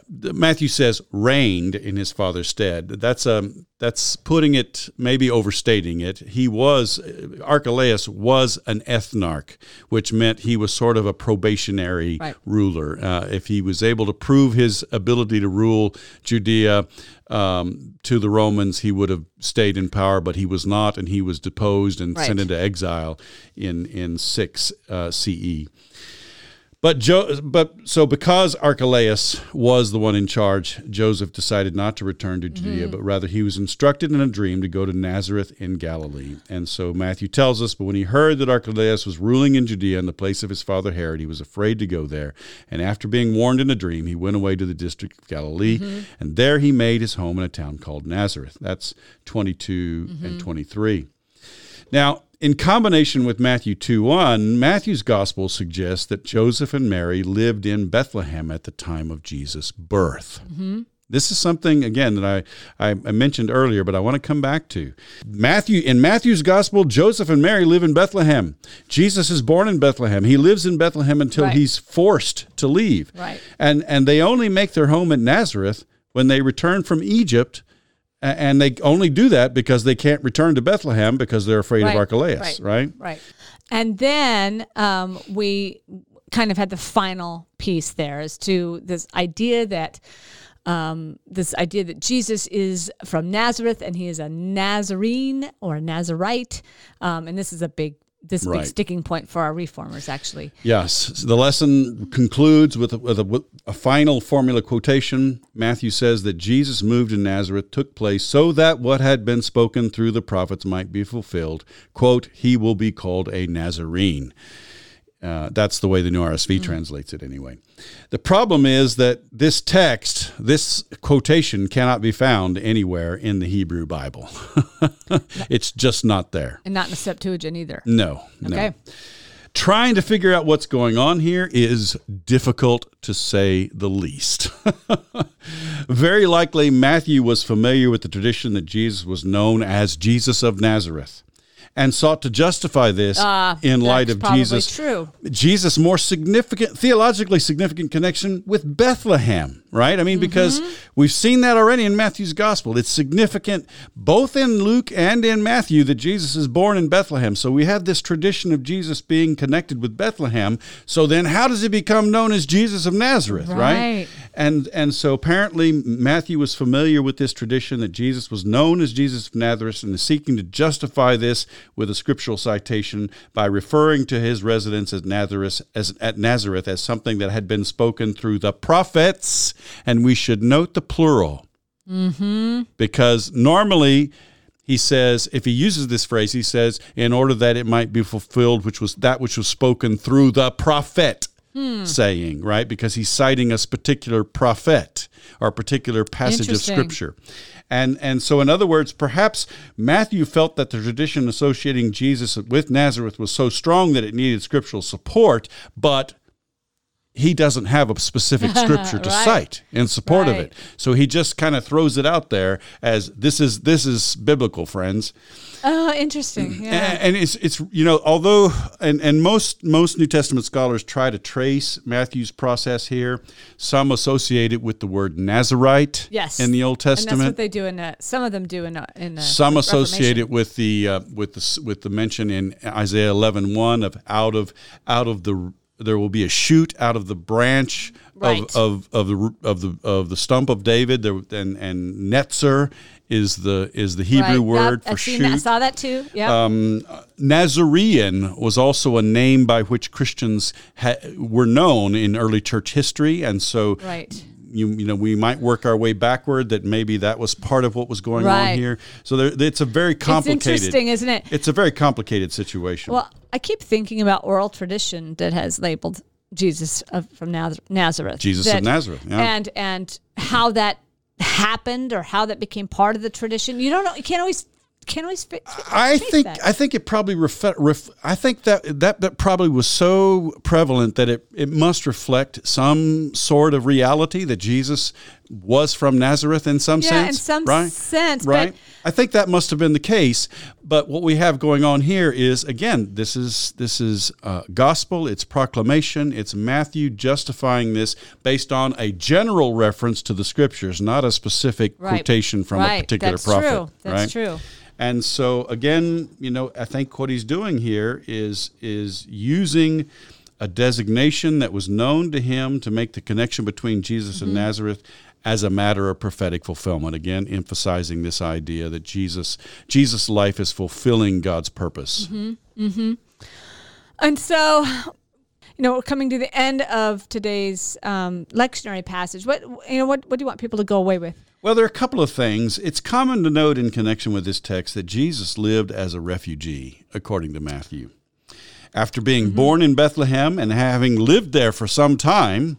Speaker 2: Matthew says reigned in his father's stead. That's um that's putting it maybe overstating it. He was Archelaus was an ethnarch, which meant he was sort of a probationary right. ruler. Uh, if he was able to prove his ability to rule Judea um, to the Romans, he would have stayed in power, but he was not, and he was deposed and right. sent into exile in in six uh, CE. But jo- but so because Archelaus was the one in charge, Joseph decided not to return to Judea, mm-hmm. but rather he was instructed in a dream to go to Nazareth in Galilee. And so Matthew tells us, but when he heard that Archelaus was ruling in Judea in the place of his father Herod, he was afraid to go there. And after being warned in a dream, he went away to the district of Galilee, mm-hmm. and there he made his home in a town called Nazareth. That's 22 mm-hmm. and 23. Now, in combination with Matthew 2 1, Matthew's gospel suggests that Joseph and Mary lived in Bethlehem at the time of Jesus' birth. Mm-hmm. This is something again that I, I, mentioned earlier, but I want to come back to. Matthew in Matthew's gospel, Joseph and Mary live in Bethlehem. Jesus is born in Bethlehem. He lives in Bethlehem until right. he's forced to leave.
Speaker 1: Right.
Speaker 2: And and they only make their home at Nazareth when they return from Egypt and they only do that because they can't return to Bethlehem because they're afraid right, of Archelaus,
Speaker 1: right, right? Right. And then um, we kind of had the final piece there as to this idea that um, this idea that Jesus is from Nazareth and he is a Nazarene or a Nazarite, um, and this is a big this right. big sticking point for our reformers, actually.
Speaker 2: Yes. The lesson concludes with, a, with, a, with a final formula quotation. Matthew says that Jesus moved in Nazareth took place so that what had been spoken through the prophets might be fulfilled. Quote, he will be called a Nazarene. Uh, that's the way the New RSV mm. translates it, anyway. The problem is that this text, this quotation, cannot be found anywhere in the Hebrew Bible. <laughs> it's just not there.
Speaker 1: And not in the Septuagint either.
Speaker 2: No, okay. no. Trying to figure out what's going on here is difficult to say the least. <laughs> Very likely, Matthew was familiar with the tradition that Jesus was known as Jesus of Nazareth and sought to justify this uh, in light of Jesus.
Speaker 1: True.
Speaker 2: Jesus' more significant, theologically significant connection with Bethlehem, right? I mean, mm-hmm. because we've seen that already in Matthew's gospel. It's significant both in Luke and in Matthew that Jesus is born in Bethlehem. So we have this tradition of Jesus being connected with Bethlehem. So then how does he become known as Jesus of Nazareth, right? right? And and so apparently Matthew was familiar with this tradition that Jesus was known as Jesus of Nazareth and is seeking to justify this with a scriptural citation by referring to his residence at Nazareth as at Nazareth as something that had been spoken through the prophets, and we should note the plural.
Speaker 1: Mm-hmm.
Speaker 2: Because normally he says, if he uses this phrase, he says, in order that it might be fulfilled, which was that which was spoken through the prophet. Hmm. saying, right? Because he's citing a particular prophet or a particular passage of scripture. And and so in other words, perhaps Matthew felt that the tradition associating Jesus with Nazareth was so strong that it needed scriptural support, but he doesn't have a specific <laughs> scripture to right. cite in support right. of it. So he just kind of throws it out there as this is this is biblical, friends.
Speaker 1: Oh, interesting. Yeah.
Speaker 2: And, and it's it's you know although and and most most New Testament scholars try to trace Matthew's process here, some associate it with the word Nazarite.
Speaker 1: Yes.
Speaker 2: In the Old Testament, and that's
Speaker 1: what they do in some of them do in in
Speaker 2: some associate it with the uh, with the with the mention in Isaiah 11, 1 of out of out of the there will be a shoot out of the branch
Speaker 1: Right.
Speaker 2: of, of, of the of the of the stump of David. There, and and Netzer is the is the Hebrew
Speaker 1: Right.
Speaker 2: word
Speaker 1: Yep,
Speaker 2: for
Speaker 1: I've
Speaker 2: shoot.
Speaker 1: that. Saw that too. Yeah.
Speaker 2: Um, Nazarene was also a name by which Christians ha- were known in early church history, and so
Speaker 1: right.
Speaker 2: you, you know we might work our way backward that maybe that was part of what was going
Speaker 1: Right.
Speaker 2: on here. So there, it's a very complicated It's
Speaker 1: interesting, isn't it?
Speaker 2: It's a very complicated situation.
Speaker 1: Well, I keep thinking about oral tradition that has labeled Jesus of, from Nazareth.
Speaker 2: Jesus of Nazareth, yeah.
Speaker 1: And and how that happened or how that became part of the tradition. You don't know. You can't always can't always. Fi-
Speaker 2: I think
Speaker 1: that.
Speaker 2: I think it probably ref, ref, I think that, that that probably was so prevalent that it, it must reflect some sort of reality that Jesus was from Nazareth in some
Speaker 1: Yeah,
Speaker 2: sense.
Speaker 1: in some
Speaker 2: right?
Speaker 1: sense,
Speaker 2: right? I think that must have been the case. But what we have going on here is again, this is this is uh, gospel. It's proclamation. It's Matthew justifying this based on a general reference to the scriptures, not a specific
Speaker 1: Right.
Speaker 2: quotation from
Speaker 1: Right.
Speaker 2: a particular prophet.
Speaker 1: That's
Speaker 2: prophet.
Speaker 1: true. That's
Speaker 2: right?
Speaker 1: true.
Speaker 2: And so again, you know, I think what he's doing here is is using a designation that was known to him to make the connection between Jesus
Speaker 1: Mm-hmm.
Speaker 2: and Nazareth as a matter of prophetic fulfillment. Again, emphasizing this idea that Jesus Jesus' life is fulfilling God's purpose.
Speaker 1: Mm-hmm. And so, you know, we're coming to the end of today's um, lectionary passage. What you know, what what do you want people to go away with?
Speaker 2: Well, there are a couple of things. It's common to note in connection with this text that Jesus lived as a refugee, according to Matthew. After being born in Bethlehem and having lived there for some time,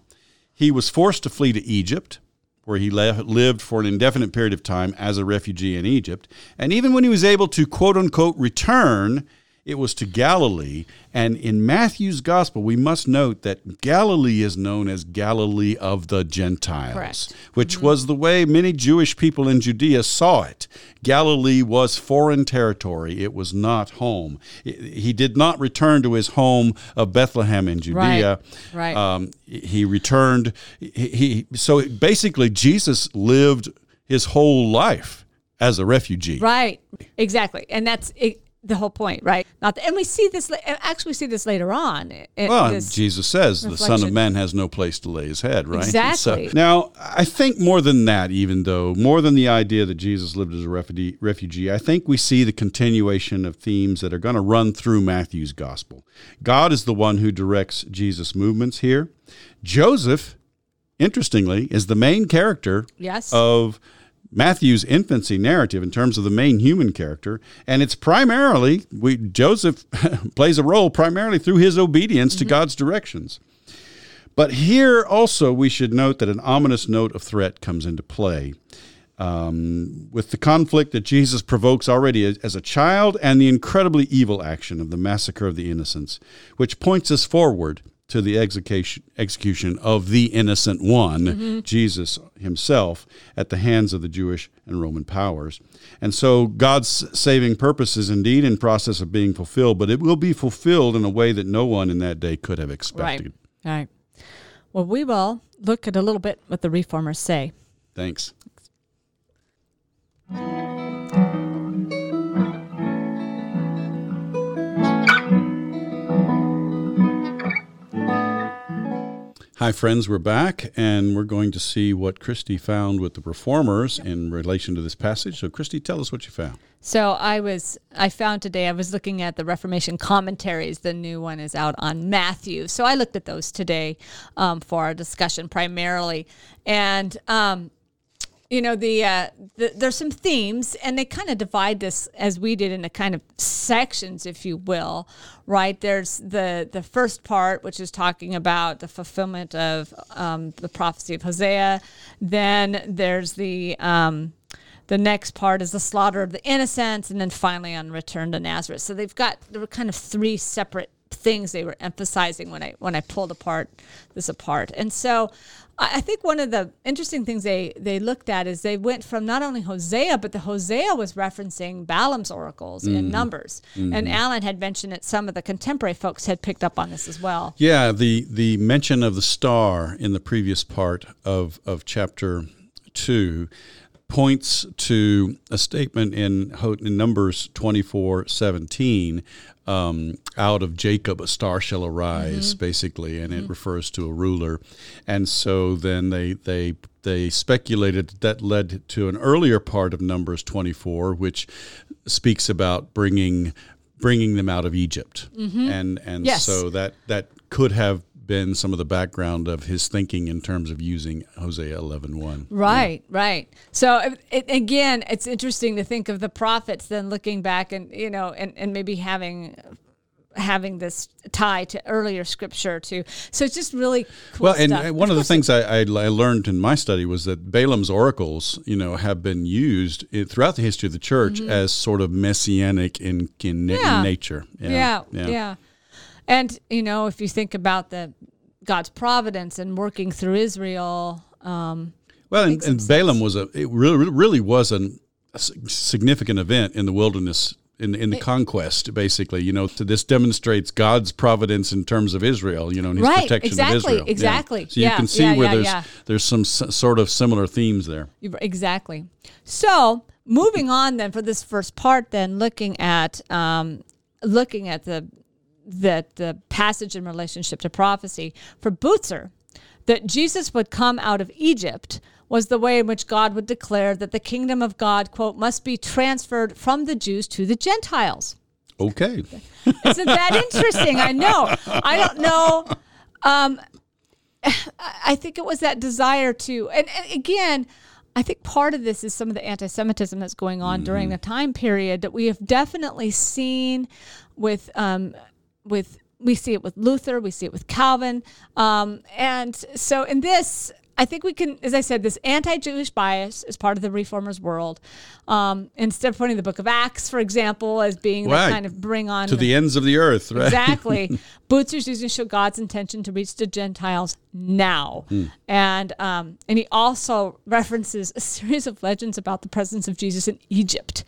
Speaker 2: he was forced to flee to Egypt, where he le- lived for an indefinite period of time as a refugee in Egypt. And even when he was able to quote unquote return, it was to Galilee. And in Matthew's gospel, we must note that Galilee is known as Galilee of the Gentiles,
Speaker 1: Correct.
Speaker 2: which was the way many Jewish people in Judea saw it. Galilee was foreign territory, it was not home. He did not return to his home of Bethlehem in Judea.
Speaker 1: Right.
Speaker 2: Um, he returned. He, he so basically Jesus lived his whole life as a refugee.
Speaker 1: Right. Exactly. And that's the whole point, right? Not and we see this. Actually, we see this later on. It-
Speaker 2: Well, Jesus says the Son of. Man has no place to lay his head, right?
Speaker 1: Exactly.
Speaker 2: So, now, I think more than that, even though, more than the idea that Jesus lived as a refugee, refugee, I think we see the continuation of themes that are going to run through Matthew's gospel. God is the one who directs Jesus' movements here. Joseph, interestingly, is the main character
Speaker 1: Yes.
Speaker 2: of Matthew's infancy narrative in terms of the main human character, and it's primarily we Joseph <laughs> plays a role primarily through his obedience to God's directions. But here also we should note that an ominous note of threat comes into play. Um, with the conflict that Jesus provokes already as, as a child and the incredibly evil action of the massacre of the innocents, which points us forward to the execution, execution of the innocent one, mm-hmm. Jesus himself, at the hands of the Jewish and Roman powers. And so God's saving purpose is indeed in process of being fulfilled, but it will be fulfilled in a way that no one in that day could have expected.
Speaker 1: Right. Well, we will look at a little bit what the reformers say.
Speaker 2: Thanks. Hi, friends. We're back, and we're going to see what Christy found with the performers in relation to this passage. So, Christy, tell us what you found.
Speaker 1: So I was I found today I was looking at the Reformation commentaries. The new one is out on Matthew. So I looked at those today um, for our discussion primarily, and um, you know the, uh, the there's some themes, and they kind of divide this as we did into kind of sections, if you will. Right there's the the first part, which is talking about the fulfillment of um, the prophecy of Hosea. Then there's the um, the next part is the slaughter of the innocents, and then finally on return to Nazareth. So they've got there were kind of three separate things they were emphasizing when I when I pulled apart this apart. And so I think one of the interesting things they they looked at is they went from not only Hosea, but the Hosea was referencing Balaam's oracles in mm. Numbers. And mm-hmm. Alan had mentioned that some of the contemporary folks had picked up on this as well.
Speaker 2: Yeah, the the mention of the star in the previous part of of chapter two points to a statement in, in Numbers twenty four seventeen. Um, out of Jacob a star shall arise, mm-hmm. basically, and it mm-hmm. refers to a ruler. And so then they they they speculated that, that led to an earlier part of Numbers twenty four, which speaks about bringing bringing them out of Egypt, mm-hmm. and and
Speaker 1: Yes.
Speaker 2: so that that could have been some of the background of his thinking in terms of using Hosea 11.1.
Speaker 1: Right, right. So it, again, it's interesting to think of the prophets then looking back and you know, and, and maybe having having this tie to earlier scripture too. So it's just really cool
Speaker 2: Well, and
Speaker 1: stuff.
Speaker 2: uh, one of the things I, I, I learned in my study was that Balaam's oracles, you know, have been used throughout the history of the church as sort of messianic in in,
Speaker 1: Mm-hmm. Yeah.
Speaker 2: in nature.
Speaker 1: yeah, yeah, And you know, if you think about the God's providence and working through Israel, um,
Speaker 2: Well, and, and Balaam was a it really really was an, a significant event in the wilderness. In, in the conquest, basically, you know, to this demonstrates God's providence in terms of Israel, you know, and His
Speaker 1: Right,
Speaker 2: protection
Speaker 1: exactly,
Speaker 2: of Israel. Yeah.
Speaker 1: exactly.
Speaker 2: So you
Speaker 1: Yeah,
Speaker 2: can see
Speaker 1: yeah,
Speaker 2: where
Speaker 1: yeah,
Speaker 2: there's
Speaker 1: yeah.
Speaker 2: there's some s- sort of similar themes there.
Speaker 1: Exactly. So moving on then for this first part, then looking at um, looking at the that the passage in relationship to prophecy for Butzer, that Jesus would come out of Egypt was the way in which God would declare that the kingdom of God quote must be transferred from the Jews to the Gentiles.
Speaker 2: Okay.
Speaker 1: Isn't that <laughs> interesting? I know. I don't know. Um, I think it was that desire to, and, and again, I think part of this is some of the anti-Semitism that's going on during the time period that we have definitely seen with um, with we see it with Luther, we see it with Calvin, um, and so in this. I think we can, as I said, this anti-Jewish bias is part of the reformers' world. Um, instead of putting the Book of Acts, for example, as being
Speaker 2: Right.
Speaker 1: the kind of bring on
Speaker 2: To the ends of the earth, right?
Speaker 1: Exactly. <laughs> Butzer's using to show God's intention to reach the Gentiles now. And um, and he also references a series of legends about the presence of Jesus in Egypt,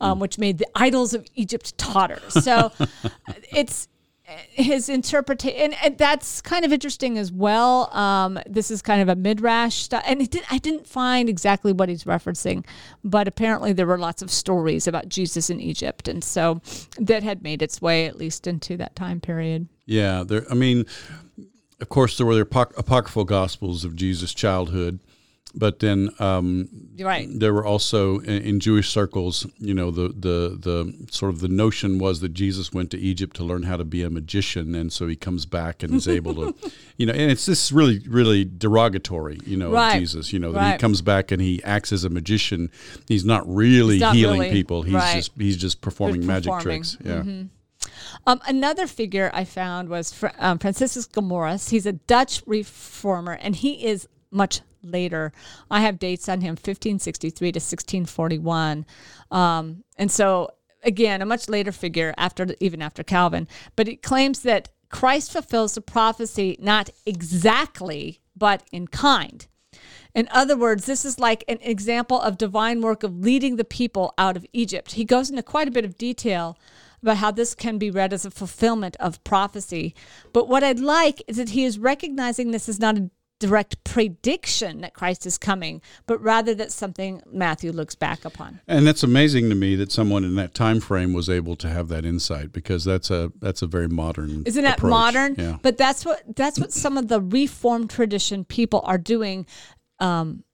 Speaker 1: um, which made the idols of Egypt totter. So <laughs> it's his interpretation, and, that's kind of interesting as well. Um, this is kind of a midrash stuff, and did, I didn't find exactly what he's referencing, but apparently there were lots of stories about Jesus in Egypt, and so that had made its way at least into that time period.
Speaker 2: Yeah, there. I mean, of course, there were the apoc- apocryphal gospels of Jesus' childhood, but then um,
Speaker 1: Right.
Speaker 2: there were also in, in Jewish circles, you know, the the the sort of the notion was that Jesus went to Egypt to learn how to be a magician, and so he comes back and is able to, <laughs> you know, and it's this really really derogatory, you know,
Speaker 1: Right.
Speaker 2: of Jesus, you know, that he comes back and he acts as a magician. He's not really
Speaker 1: He's not
Speaker 2: healing
Speaker 1: really-
Speaker 2: people. He's
Speaker 1: right.
Speaker 2: just he's just performing magic tricks. Yeah.
Speaker 1: Um, another figure I found was Fr- um, Franciscus Gomarus. He's a Dutch reformer, and he is much later. I have dates on him 1563 to 1641. Um, and so, again, a much later figure, after even after Calvin. But it claims that Christ fulfills the prophecy not exactly, but in kind. In other words, this is like an example of divine work of leading the people out of Egypt. He goes into quite a bit of detail about how this can be read as a fulfillment of prophecy. But what I'd like is that he is recognizing this is not a direct prediction that Christ is coming, but rather that something Matthew looks back upon.
Speaker 2: And that's amazing to me that someone in that time frame was able to have that insight because that's a that's a very modern.
Speaker 1: Isn't that
Speaker 2: approach.
Speaker 1: modern?
Speaker 2: Yeah.
Speaker 1: But that's what that's what some of the Reformed tradition people are doing um,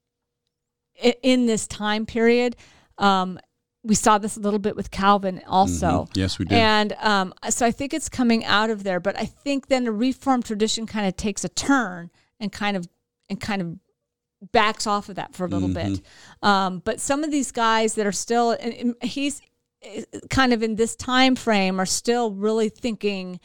Speaker 1: in this time period. Um, we saw this a little bit with Calvin also.
Speaker 2: Yes, we did.
Speaker 1: And um, so I think it's coming out of there. But I think then the Reformed tradition kind of takes a turn and kind of and kind of backs off of that for a little bit. Um, but some of these guys that are still, and he's kind of in this time frame, are still really thinking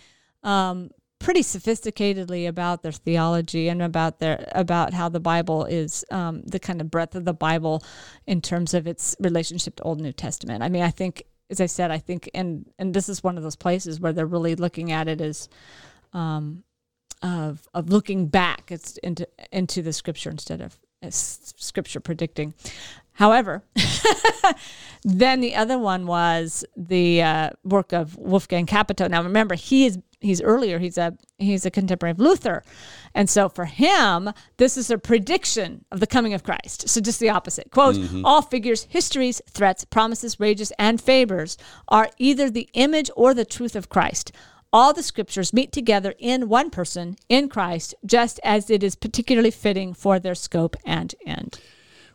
Speaker 1: um, pretty sophisticatedly about their theology and about their about how the Bible is um, the kind of breadth of the Bible in terms of its relationship to Old New Testament. I mean, I think, as I said, I think, and and this is one of those places where they're really looking at it as. Um, of of looking back it's into into the scripture instead of scripture predicting. However, <laughs> then the other one was the uh, work of Wolfgang Capito. Now remember, he is he's earlier. He's a he's a contemporary of Luther, and so for him, this is a prediction of the coming of Christ. So just the opposite. Quote:
Speaker 2: Mm-hmm.
Speaker 1: All figures, histories, threats, promises, rages, and favors are either the image or the truth of Christ. All the scriptures meet together in one person, in Christ, just as it is particularly fitting for their scope and end.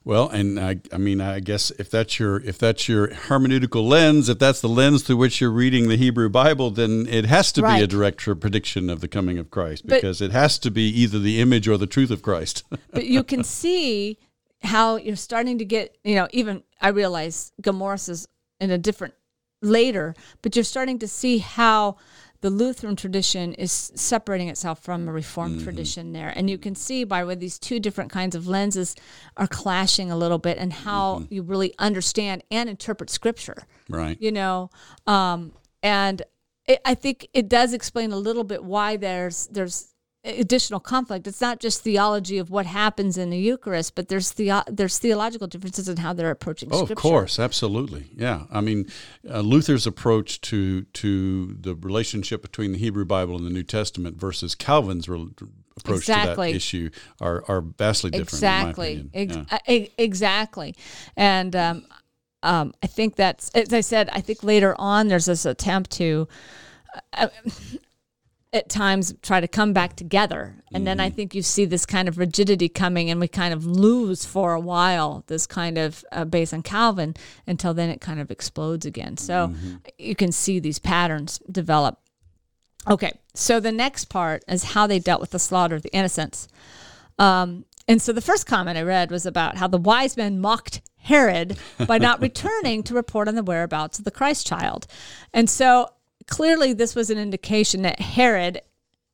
Speaker 2: Well, and I, I mean, I guess if that's your if that's your hermeneutical lens, if that's the lens through which you're reading the Hebrew Bible, then it has to be a direct prediction of the coming of Christ
Speaker 1: But-
Speaker 2: because it has to be either the image or the truth of Christ. <laughs>
Speaker 1: but you can see how you're starting to get, you know, even I realize Gomarus is in a different later, but you're starting to see how the Lutheran tradition is separating itself from a Reformed tradition there. And you can see by where these two different kinds of lenses are clashing a little bit and how you really understand and interpret scripture
Speaker 2: right.
Speaker 1: you know um, and it, i think it does explain a little bit why there's there's additional conflict it's not just theology of what happens in the eucharist but there's the there's theological differences in how they're approaching
Speaker 2: Oh,
Speaker 1: scripture
Speaker 2: of course, absolutely. Yeah, I mean, uh, Luther's approach to to the relationship between the Hebrew Bible and the New Testament versus Calvin's re- approach to
Speaker 1: Exactly.
Speaker 2: that issue are are vastly different.
Speaker 1: exactly Ex-
Speaker 2: Yeah.
Speaker 1: uh, exactly and um, um, i think that's as i said i think later on there's this attempt to uh, at times try to come back together and then i
Speaker 2: Mm-hmm.
Speaker 1: think you see this kind of rigidity coming and we kind of lose for a while this kind of uh, based on calvin until then it kind of explodes again so
Speaker 2: Mm-hmm.
Speaker 1: you can see these patterns develop Okay, so the next part is how they dealt with the slaughter of the innocents. Um, and so the first comment I read was about how the wise men mocked Herod by not <laughs> returning to report on the whereabouts of the Christ child. And so clearly, this was an indication that Herod.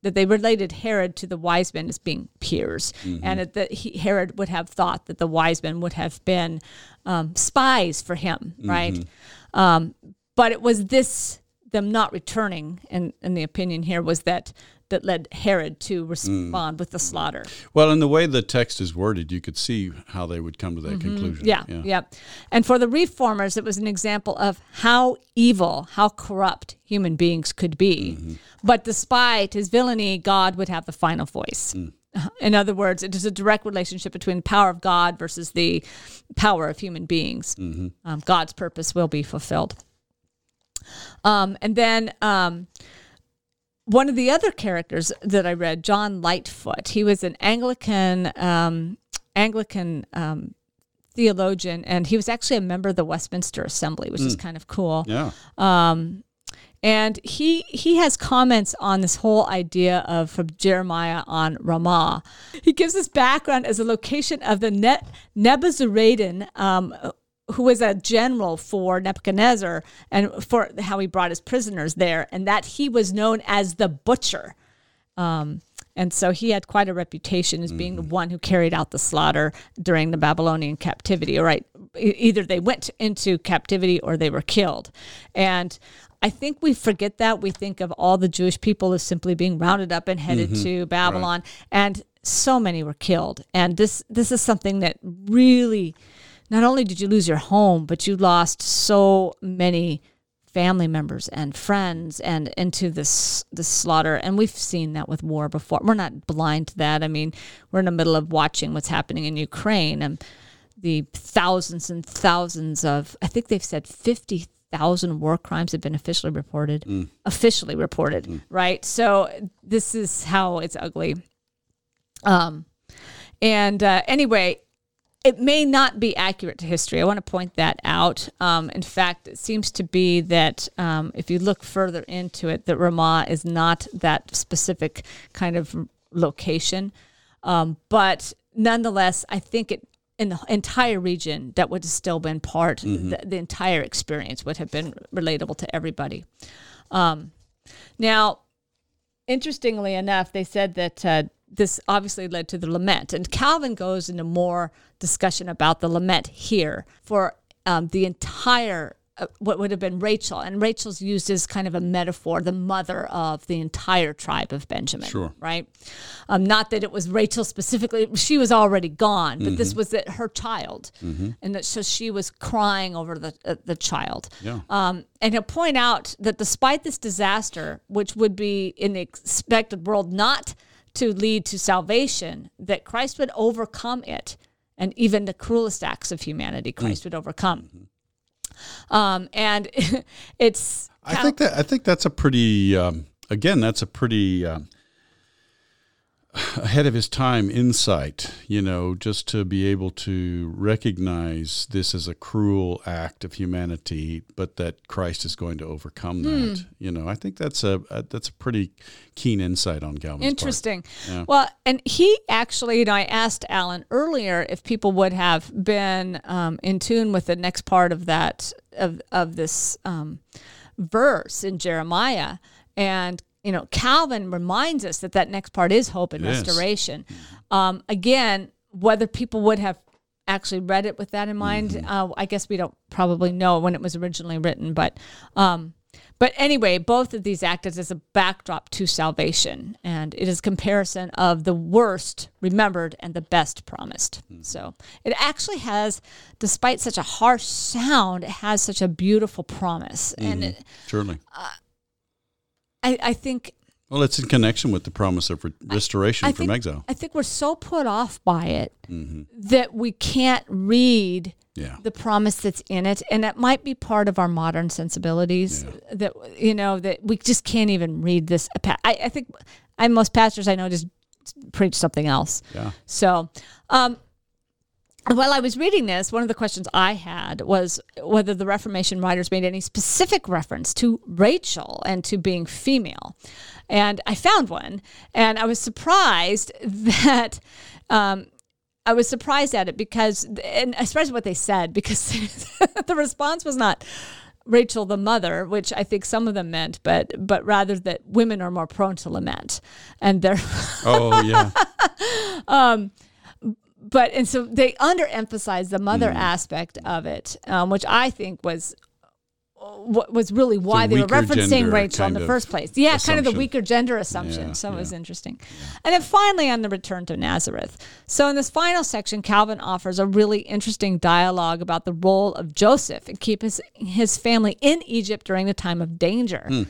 Speaker 1: That they related Herod to the wise men as being peers, and that he, Herod would have thought that the wise men would have been um, spies for him, right? Um, but it was this them not returning, and, and the opinion here was that that led Herod to respond with the slaughter.
Speaker 2: Well, in the way the text is worded, you could see how they would come to that conclusion.
Speaker 1: Mm-hmm. Yeah, yeah, And for the reformers, it was an example of how evil, how corrupt human beings could be. But despite his villainy, God would have the final voice. <laughs> In other words, it is a direct relationship between the power of God versus the power of human beings. Um, God's purpose will be fulfilled. Um, and then um, one of the other characters that I read, John Lightfoot, he was an Anglican um, Anglican um, theologian, and he was actually a member of the Westminster Assembly, which is kind of cool.
Speaker 2: Yeah.
Speaker 1: And he he has comments on this whole idea of from Jeremiah on Ramah. He gives this background as a location of the ne- Nebuzaradan, um, who was a general for Nebuchadnezzar, and for how he brought his prisoners there, and that he was known as the butcher. Um, and so he had quite a reputation as being the one who carried out the slaughter during the Babylonian captivity. All right, either they went into captivity or they were killed. And I think we forget that. We think of all the Jewish people as simply being rounded up and headed to Babylon, and so many were killed. And this this is something that really, not only did you lose your home, but you lost so many family members and friends and into this this slaughter. And we've seen that with war before. We're not blind to that. I mean we're in the middle of watching what's happening in ukraine and the thousands and thousands of i think they've said 50,000 war crimes have been officially reported officially reported right? So this is how it's ugly. Um and uh, anyway it may not be accurate to history. I want to point that out. Um, in fact, it seems to be that um, if you look further into it, that Ramah is not that specific kind of location. Um, but nonetheless, I think it in the entire region that would have still been part. The, the entire experience would have been relatable to everybody. Um, now, interestingly enough, they said that uh, this obviously led to the lament, and Calvin goes into more discussion about the lament here for um, the entire uh, what would have been Rachel, and Rachel's used as kind of a metaphor, the mother of the entire tribe of Benjamin.
Speaker 2: Sure.
Speaker 1: Right. Um, not that it was Rachel specifically; she was already gone, but this was her child, and that so she was crying over the uh, the child.
Speaker 2: Yeah.
Speaker 1: Um, and he'll point out that despite this disaster, which would be in the expected world not to lead to salvation, that Christ would overcome it, and even the cruelest acts of humanity, Christ would overcome. Um, and <laughs> it's
Speaker 2: I think that I think that's a pretty um, again that's a pretty um, ahead of his time insight. You know, just to be able to recognize this as a cruel act of humanity, but that Christ is going to overcome that. You know, I think that's a, a that's a pretty keen insight on Calvin's part.
Speaker 1: Interesting.
Speaker 2: Yeah.
Speaker 1: Well, and he actually, you know, I asked Alan earlier if people would have been um, in tune with the next part of that of of this um, verse in Jeremiah, and you know, Calvin reminds us that that next part is hope and
Speaker 2: Yes.
Speaker 1: restoration. Um, again, whether people would have actually read it with that in mind,
Speaker 2: Mm-hmm.
Speaker 1: uh, I guess we don't probably know when it was originally written, but. Um, but anyway, both of these acted as a backdrop to salvation, and it is comparison of the worst remembered and the best promised. So it actually has, despite such a harsh sound, it has such a beautiful promise, and it,
Speaker 2: Surely.
Speaker 1: I, I think
Speaker 2: Well, it's in connection with the promise of re- restoration
Speaker 1: I
Speaker 2: from
Speaker 1: think,
Speaker 2: exile.
Speaker 1: I think we're so put off by it
Speaker 2: Mm-hmm.
Speaker 1: that we can't read
Speaker 2: Yeah.
Speaker 1: the promise that's in it and that might be part of our modern sensibilities that you know that we just can't even read this I, I think I most pastors I know just preach something else
Speaker 2: Yeah.
Speaker 1: so um while I was reading this, one of the questions I had was whether the Reformation writers made any specific reference to Rachel and to being female. And I found one, and I was surprised <laughs> that um, I was surprised at it because, and especially what they said, because <laughs> the response was not Rachel the mother, which I think some of them meant, but but rather that women are more prone to lament, and they're
Speaker 2: Oh yeah. <laughs>
Speaker 1: but and so they underemphasized the mother aspect of it, um, which I think was what was really why they were referencing Rachel in the first place. Yeah, kind of the weaker gender assumption.
Speaker 2: Yeah,
Speaker 1: so it was
Speaker 2: yeah.
Speaker 1: interesting. And then finally on the return to Nazareth. So in this final section, Calvin offers a really interesting dialogue about the role of Joseph and keep his his family in Egypt during the time of danger.
Speaker 2: Hmm.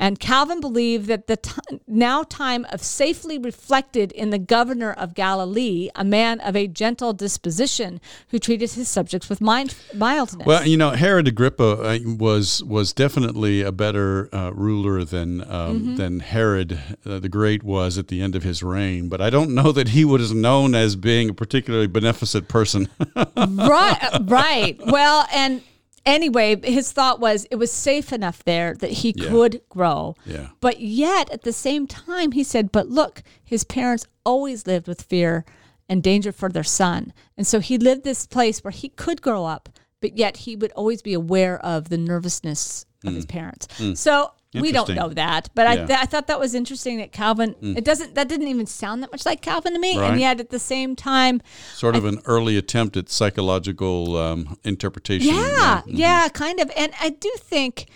Speaker 1: And Calvin believed that the t- now time of safely reflected in the governor of Galilee, a man of a gentle disposition who treated his subjects with mind- mildness.
Speaker 2: Well, you know, Herod Agrippa uh, was was definitely a better uh, ruler than um,
Speaker 1: Mm-hmm.
Speaker 2: than Herod uh, the Great was at the end of his reign. But I don't know that he was known as being a particularly beneficent person. <laughs>
Speaker 1: right, right. Well, and anyway, his thought was it was safe enough there that he
Speaker 2: Yeah.
Speaker 1: could grow.
Speaker 2: Yeah.
Speaker 1: But yet, at the same time, he said, "But look, his parents always lived with fear and danger for their son, and so he lived this place where he could grow up, but yet he would always be aware of the nervousness of his mm. parents." Mm. So. We don't. Know that, but I,
Speaker 2: Yeah. Hmm.
Speaker 1: th- I thought that was interesting that Calvin. It doesn't. That didn't even sound that much like Calvin to me,
Speaker 2: Right.
Speaker 1: and yet at the same time,
Speaker 2: sort of an early attempt at psychological um, interpretation.
Speaker 1: Yeah, yeah, kind of. And I do think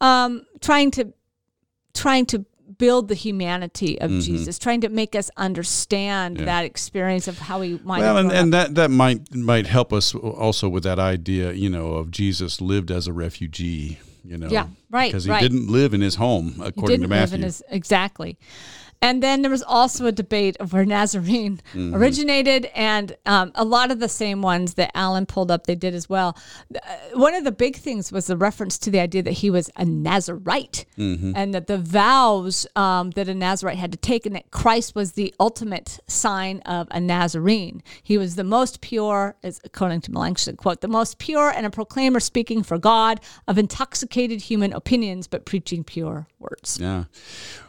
Speaker 1: um, trying to trying to build the humanity of Jesus, trying to make us understand
Speaker 2: Mm-hmm. Yeah.
Speaker 1: that experience of how he might
Speaker 2: Well,
Speaker 1: have
Speaker 2: and, and that, that might might help us also with that idea, you know, of Jesus lived as a refugee, you know.
Speaker 1: Yeah, right,
Speaker 2: Because he
Speaker 1: right.
Speaker 2: didn't live in his home, according
Speaker 1: didn't
Speaker 2: to
Speaker 1: live
Speaker 2: Matthew.
Speaker 1: in his exactly. And then there was also a debate of where Nazarene
Speaker 2: Mm-hmm.
Speaker 1: originated, and um, a lot of the same ones that Alan pulled up, they did as well. Uh, one of the big things was the reference to the idea that he was a Nazarite,
Speaker 2: Mm-hmm.
Speaker 1: and that the vows um, that a Nazarite had to take, and that Christ was the ultimate sign of a Nazarene. He was the most pure, as according to Melanchthon, quote, the most pure and a proclaimer speaking for God of intoxicated human opinions, but preaching pure words.
Speaker 2: Yeah.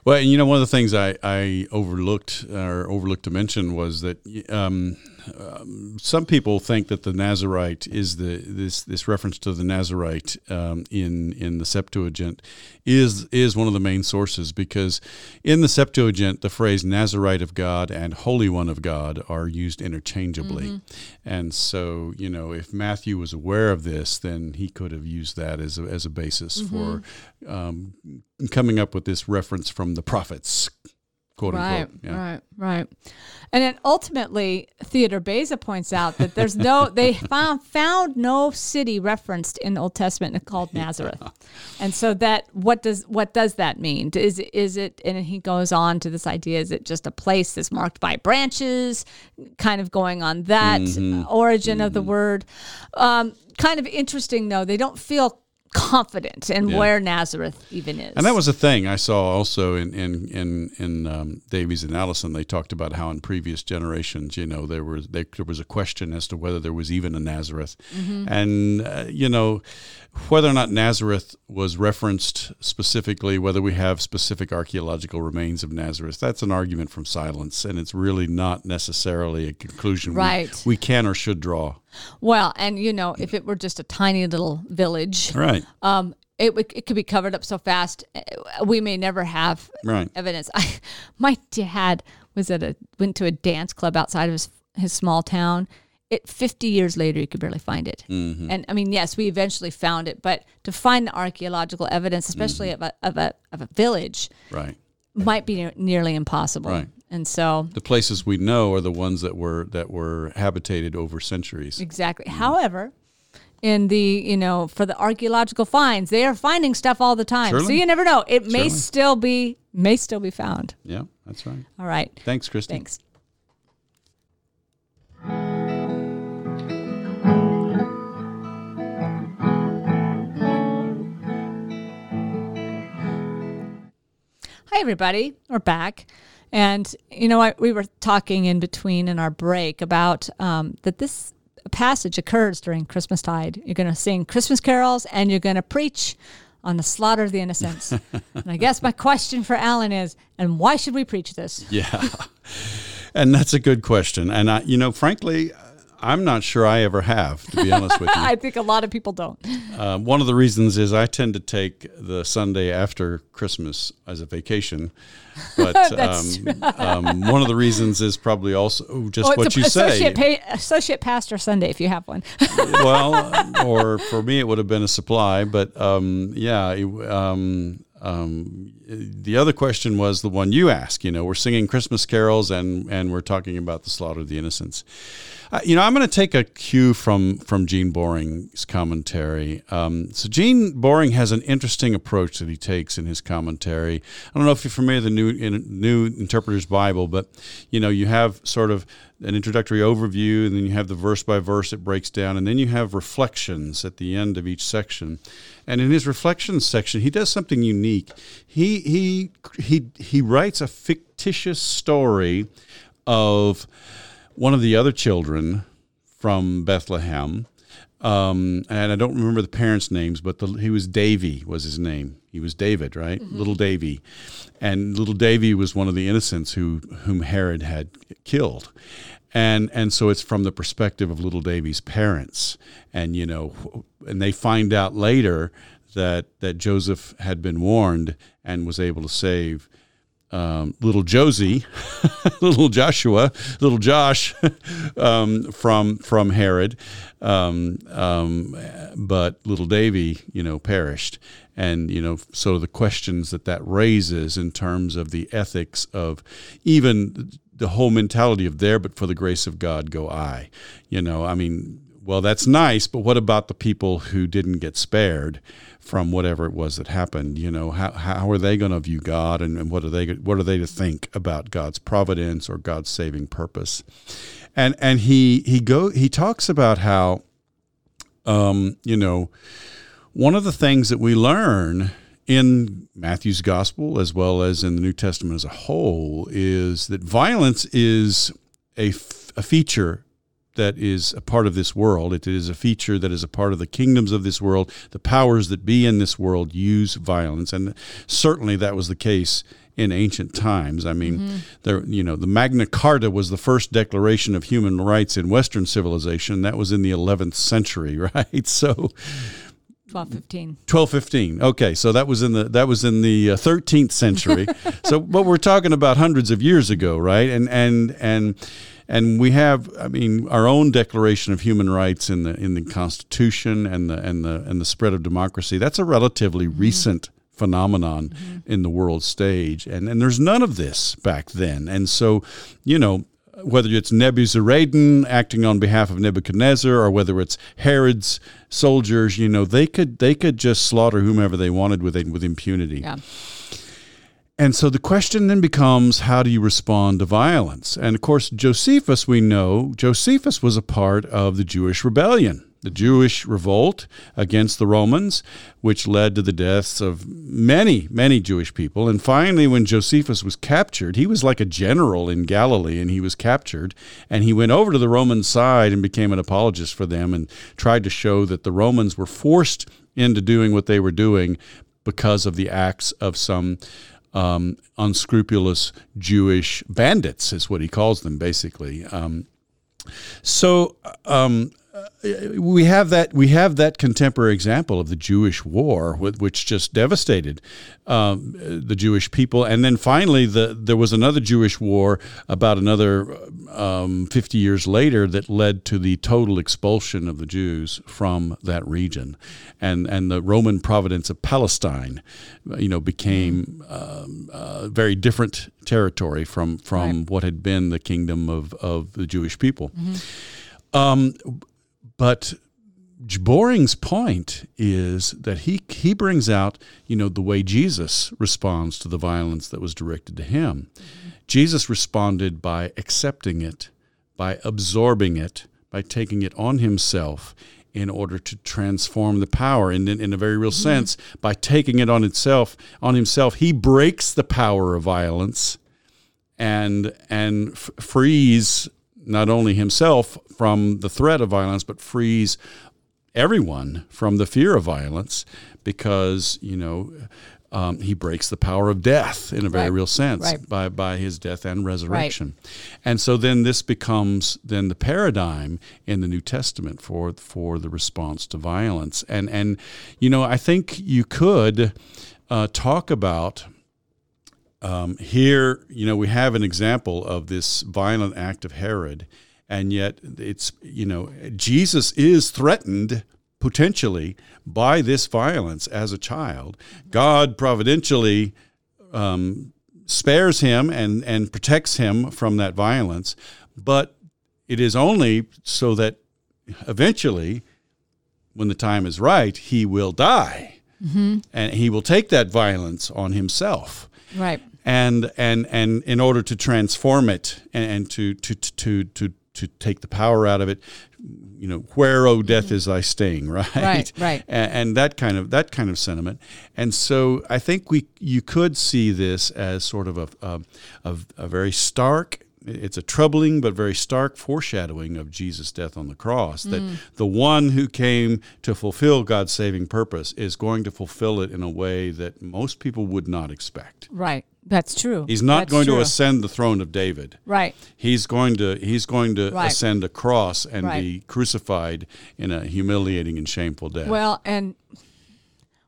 Speaker 2: Well, and you know, one of the things I, I overlooked or overlooked to mention was that um, um, some people think that the Nazarite is the this this reference to the Nazarite um, in in the Septuagint is is one of the main sources because in the Septuagint the phrase Nazarite of God and Holy One of God are used interchangeably, mm-hmm. and so you know if Matthew was aware of this, then he could have used that as a, as a basis mm-hmm. for um, coming up with this reference from the prophets quote
Speaker 1: right,
Speaker 2: unquote.
Speaker 1: Yeah. Right, right. And then ultimately, Theodore Beza points out that there's no, <laughs> they found, found no city referenced in the Old Testament called Nazareth. Yeah. And so that, what does, what does that mean? Is, is it, and he goes on to this idea, is it just a place that's marked by branches, kind of going on that mm-hmm. origin mm-hmm. of the mm-hmm. word? Um, kind of interesting though, they don't feel confident in yeah. where Nazareth even is.
Speaker 2: And that was a thing I saw also in in in, in um, Davies and Allison. They talked about how in previous generations, you know, there was there, there was a question as to whether there was even a Nazareth, mm-hmm. and uh, you know, whether or not Nazareth was referenced specifically, whether we have specific archaeological remains of Nazareth, that's an argument from silence, and it's really not necessarily a conclusion
Speaker 1: right.
Speaker 2: we, we can or should draw.
Speaker 1: Well, and you know, if it were just a tiny little village,
Speaker 2: right?
Speaker 1: Um, it, it could be covered up so fast, eh, we may never have
Speaker 2: right.
Speaker 1: evidence. <laughs> I, my dad was at a went to a dance club outside of his his small town. It 50 years later, you could barely find it. Mm-hmm. And I mean, yes, we eventually found it, but to find the archaeological evidence, especially mm-hmm. of a of a of a village,
Speaker 2: right,
Speaker 1: might be nearly impossible.
Speaker 2: Right.
Speaker 1: And so
Speaker 2: the places we know are the ones that were that were habitated over centuries.
Speaker 1: Exactly. Mm. However, in the you know for the archaeological finds, they are finding stuff all the time.
Speaker 2: Surely.
Speaker 1: So you never know. It may still be may still be found.
Speaker 2: Yeah, that's right.
Speaker 1: All right.
Speaker 2: Thanks, Christy.
Speaker 1: Thanks. Hi, everybody. We're back. And, you know, I, we were talking in between in our break about um, that this passage occurs during Christmas tide. You're going to sing Christmas carols and you're going to preach on the slaughter of the innocents. <laughs> and I guess my question for Alan is, and why should we preach this?
Speaker 2: Yeah. <laughs> And that's a good question. And I, you know, frankly, I'm not sure I ever have, to be honest with you. <laughs>
Speaker 1: I think a lot of people don't.
Speaker 2: Uh, one of the reasons is I tend to take the Sunday after Christmas as a vacation. But <laughs> um, um, one of the reasons is probably also just oh, what you
Speaker 1: associate
Speaker 2: say.
Speaker 1: Associate pastor Sunday, if you have one.
Speaker 2: well, <laughs> or for me, it would have been a supply. But um, yeah, um, um, the other question was the one you asked. You know, we're singing Christmas carols and and we're talking about the slaughter of the innocents. Uh, you know, I'm going to take a cue from from Gene Boring's commentary. Um, so Gene Boring has an interesting approach that he takes in his commentary. I don't know if you're familiar with the new in, New Interpreter's Bible, but you know, you have sort of an introductory overview, and then you have the verse by verse it breaks down, and then you have reflections at the end of each section. And in his reflections section, he does something unique. He he he he writes a fictitious story of one of the other children from Bethlehem. Um, and I don't remember the parents' names, but the, he was Davy was his name. He was David, right? Mm-hmm. Little Davy, and little Davy was one of the innocents who whom Herod had killed, and and so it's from the perspective of little Davy's parents, and you know, and they find out later that that Joseph had been warned and was able to save um, little Josie, <laughs> little Joshua, little Josh <laughs> um, from from Herod, um, um, but little Davy, you know, perished, and you know, so the questions that that raises in terms of the ethics of even the whole mentality of there, but for the grace of God, go I. You know, I mean, well, that's nice, but what about the people who didn't get spared? from whatever it was that happened. You know, how, how are they going to view God and, and what are they what are they to think about God's providence or God's saving purpose? And and he he go he talks about how um, you know one of the things that we learn in Matthew's gospel as well as in the New Testament as a whole is that violence is a, f- a feature that is a part of this world. It is a feature that is a part of the kingdoms of this world. The powers that be in this world use violence, and certainly that was the case in ancient times. I mean, mm-hmm. there you know the Magna Carta was the first declaration of human rights in Western civilization. That was in the 11th century, <laughs> right? So.
Speaker 1: 1215
Speaker 2: 1215 okay so that was in the that was in the uh, 13th century <laughs> so but we're talking about hundreds of years ago right and and and and we have i mean our own declaration of human rights in the in the constitution and the and the and the spread of democracy that's a relatively mm-hmm. recent phenomenon mm-hmm. in the world stage. And, and there's none of this back then. And so, you know, whether it's Nebuzaradan acting on behalf of Nebuchadnezzar or whether it's Herod's soldiers, you know, they could they could just slaughter whomever they wanted with with impunity.
Speaker 1: Yeah.
Speaker 2: And so the question then becomes how do you respond to violence? And of course, Josephus, we know, Josephus was a part of the Jewish rebellion the Jewish revolt against the Romans, which led to the deaths of many, many Jewish people. And finally, when Josephus was captured, he was like a general in Galilee and he was captured. And he went over to the Roman side and became an apologist for them and tried to show that the Romans were forced into doing what they were doing because of the acts of some um, unscrupulous Jewish bandits, is what he calls them, basically. Um, so um, we have that we have that contemporary example of the Jewish war, which just devastated um, the Jewish people, and then finally the there was another Jewish war about another um, fifty years later that led to the total expulsion of the Jews from that region, and and the Roman province of Palestine, you know, became um, a very different territory from from right. what had been the kingdom of of the Jewish people. Mm-hmm. Um, but Boring's point is that he he brings out, you know, the way Jesus responds to the violence that was directed to him. Mm-hmm. Jesus responded by accepting it, by absorbing it, by taking it on himself in order to transform the power. And in, in a very real mm-hmm. sense, by taking it on itself, on himself, he breaks the power of violence and and f- frees not only himself from the threat of violence, but frees everyone from the fear of violence because, you know, um, he breaks the power of death in a very right. real sense right. by, by his death and resurrection. Right. And so then this becomes then the paradigm in the New Testament for for the response to violence. And and you know, I think you could uh, talk about um, here, you know, we have an example of this violent act of Herod, and yet it's, you know, Jesus is threatened potentially by this violence as a child. God providentially um, spares him and, and protects him from that violence, but it is only so that eventually, when the time is right, he will die. Mm-hmm. And he will take that violence on himself.
Speaker 1: Right
Speaker 2: and and and in order to transform it and, and to, to to to to take the power out of it you know where oh death is thy sting <laughs> right
Speaker 1: right right
Speaker 2: and, and, that kind of that kind of sentiment and so i think we you could see this as sort of a a, a, very stark it's a troubling but very stark foreshadowing of Jesus' death on the cross. Mm. That the one who came to fulfill God's saving purpose is going to fulfill it in a way that most people would not expect.
Speaker 1: Right. That's true.
Speaker 2: He's not
Speaker 1: That's
Speaker 2: going
Speaker 1: true.
Speaker 2: to ascend the throne of David.
Speaker 1: Right.
Speaker 2: He's going to he's going to
Speaker 1: right.
Speaker 2: ascend a cross and
Speaker 1: right.
Speaker 2: be crucified in a humiliating and shameful death.
Speaker 1: Well, and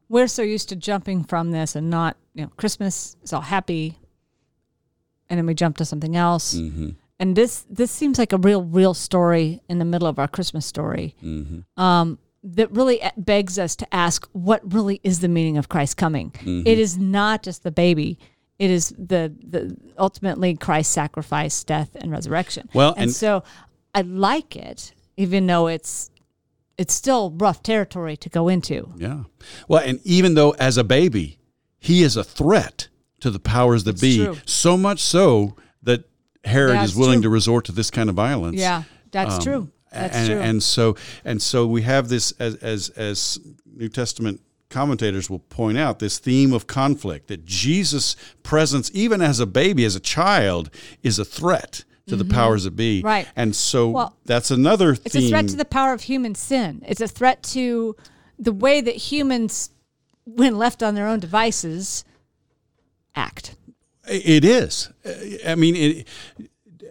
Speaker 1: we're so used to jumping from this and not, you know, Christmas is all happy, and then we jump to something else. Mm-hmm. And this this seems like a real real story in the middle of our Christmas story. Mm-hmm. Um, that really begs us to ask what really is the meaning of Christ coming. Mm-hmm. It is not just the baby. It is the the ultimately Christ's sacrifice, death, and resurrection.
Speaker 2: Well,
Speaker 1: and, and so I like it, even though it's it's still rough territory to go into.
Speaker 2: Yeah. Well, and even though as a baby, he is a threat to the powers that be. True. So much so that Herod that's is willing true. to resort to this kind of violence.
Speaker 1: Yeah, that's um, true. That's
Speaker 2: and,
Speaker 1: true.
Speaker 2: And so and so we have this as as as New Testament commentators will point out this theme of conflict that Jesus' presence, even as a baby, as a child, is a threat to the powers that be.
Speaker 1: Right.
Speaker 2: And so
Speaker 1: Well,
Speaker 2: that's another
Speaker 1: It's
Speaker 2: theme.
Speaker 1: a threat to the power of human sin. It's a threat to the way that humans, when left on their own devices, act.
Speaker 2: It is. I mean, it,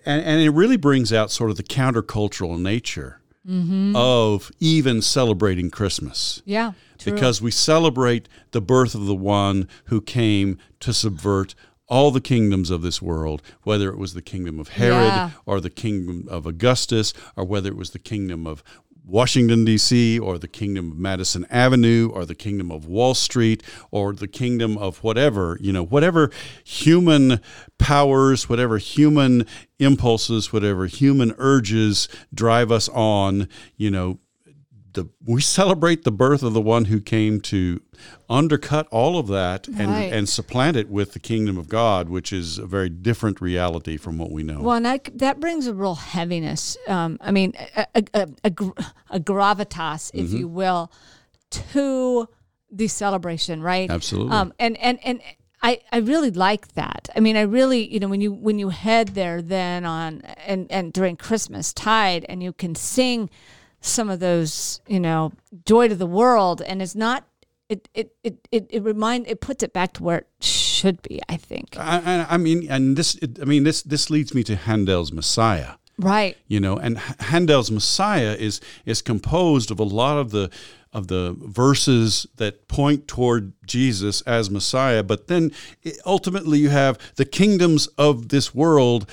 Speaker 2: and, and it really brings out sort of the countercultural nature
Speaker 1: Mm-hmm.
Speaker 2: of even celebrating Christmas.
Speaker 1: Yeah. True.
Speaker 2: Because we celebrate the birth of the one who came to subvert all the kingdoms of this world, whether it was the kingdom of Herod
Speaker 1: Yeah.
Speaker 2: or the kingdom of Augustus, or whether it was the kingdom of Washington, D.C., or the kingdom of Madison Avenue, or the kingdom of Wall Street, or the kingdom of whatever, you know, whatever human powers, whatever human impulses, whatever human urges drive us on, you know, the we celebrate the birth of the one who came to undercut all of that and,
Speaker 1: Right.
Speaker 2: and supplant it with the kingdom of God, which is a very different reality from what we know.
Speaker 1: Well, and that, that brings a real heaviness. Um, I mean, a, a, a, a, gr- a gravitas, if you will, to the celebration, right?
Speaker 2: Absolutely.
Speaker 1: Um, and and and I, I really like that. I mean, I really, you know, when you when you head there then on and and during Christmas tide, and you can sing some of those, you know, joy to the world, and it's not. It, it, it, it, it remind it puts it back to where it should be, I think.
Speaker 2: I, I, mean, and this, it, I mean, this, this leads me to Handel's Messiah.
Speaker 1: Right.
Speaker 2: you know and handel's messiah is is composed of a lot of the of the verses that point toward jesus as messiah but then ultimately you have the kingdoms of this world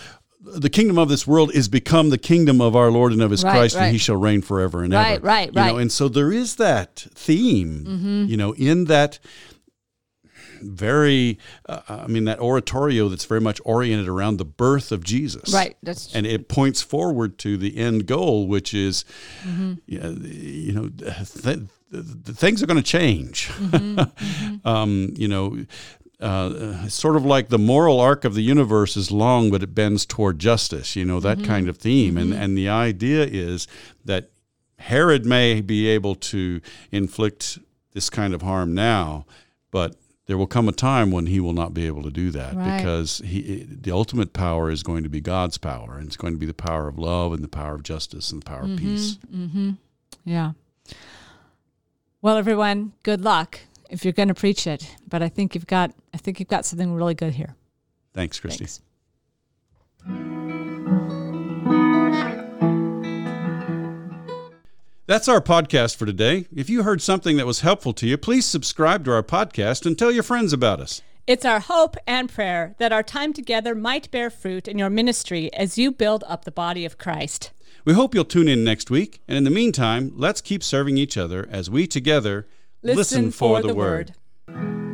Speaker 2: the kingdom of this world is become the kingdom of our lord and of his
Speaker 1: Right,
Speaker 2: christ and he shall reign forever and
Speaker 1: Right,
Speaker 2: ever
Speaker 1: right,
Speaker 2: you know
Speaker 1: right. Mm-hmm.
Speaker 2: and so there is that theme you know in that very uh, i mean that oratorio that's very much oriented around the birth of jesus
Speaker 1: Right. That's
Speaker 2: and it points forward to the end goal, which is,
Speaker 1: Mm-hmm.
Speaker 2: you know, th- th- things are going to change. <laughs>
Speaker 1: Mm-hmm.
Speaker 2: um, you know, uh, sort of like the moral arc of the universe is long, but it bends toward justice. You know that
Speaker 1: Mm-hmm.
Speaker 2: kind of theme, and and the idea is that Herod may be able to inflict this kind of harm now, but there will come a time when he will not be able to do that
Speaker 1: Right.
Speaker 2: because he, the ultimate power is going to be God's power, and it's going to be the power of love and the power of justice and the power
Speaker 1: Mm-hmm.
Speaker 2: of peace.
Speaker 1: Yeah. Well, everyone, good luck if you're going to preach it. But I think you've got I think you've got something really good here.
Speaker 2: Thanks, Christy.
Speaker 1: Thanks.
Speaker 2: That's our podcast for today. If you heard something that was helpful to you, please subscribe to our podcast and tell your friends about us.
Speaker 1: It's our hope and prayer that our time together might bear fruit in your ministry as you build up the body of Christ.
Speaker 2: We hope you'll tune in next week. And in the meantime, let's keep serving each other as we together Listen, for, the, the word. word.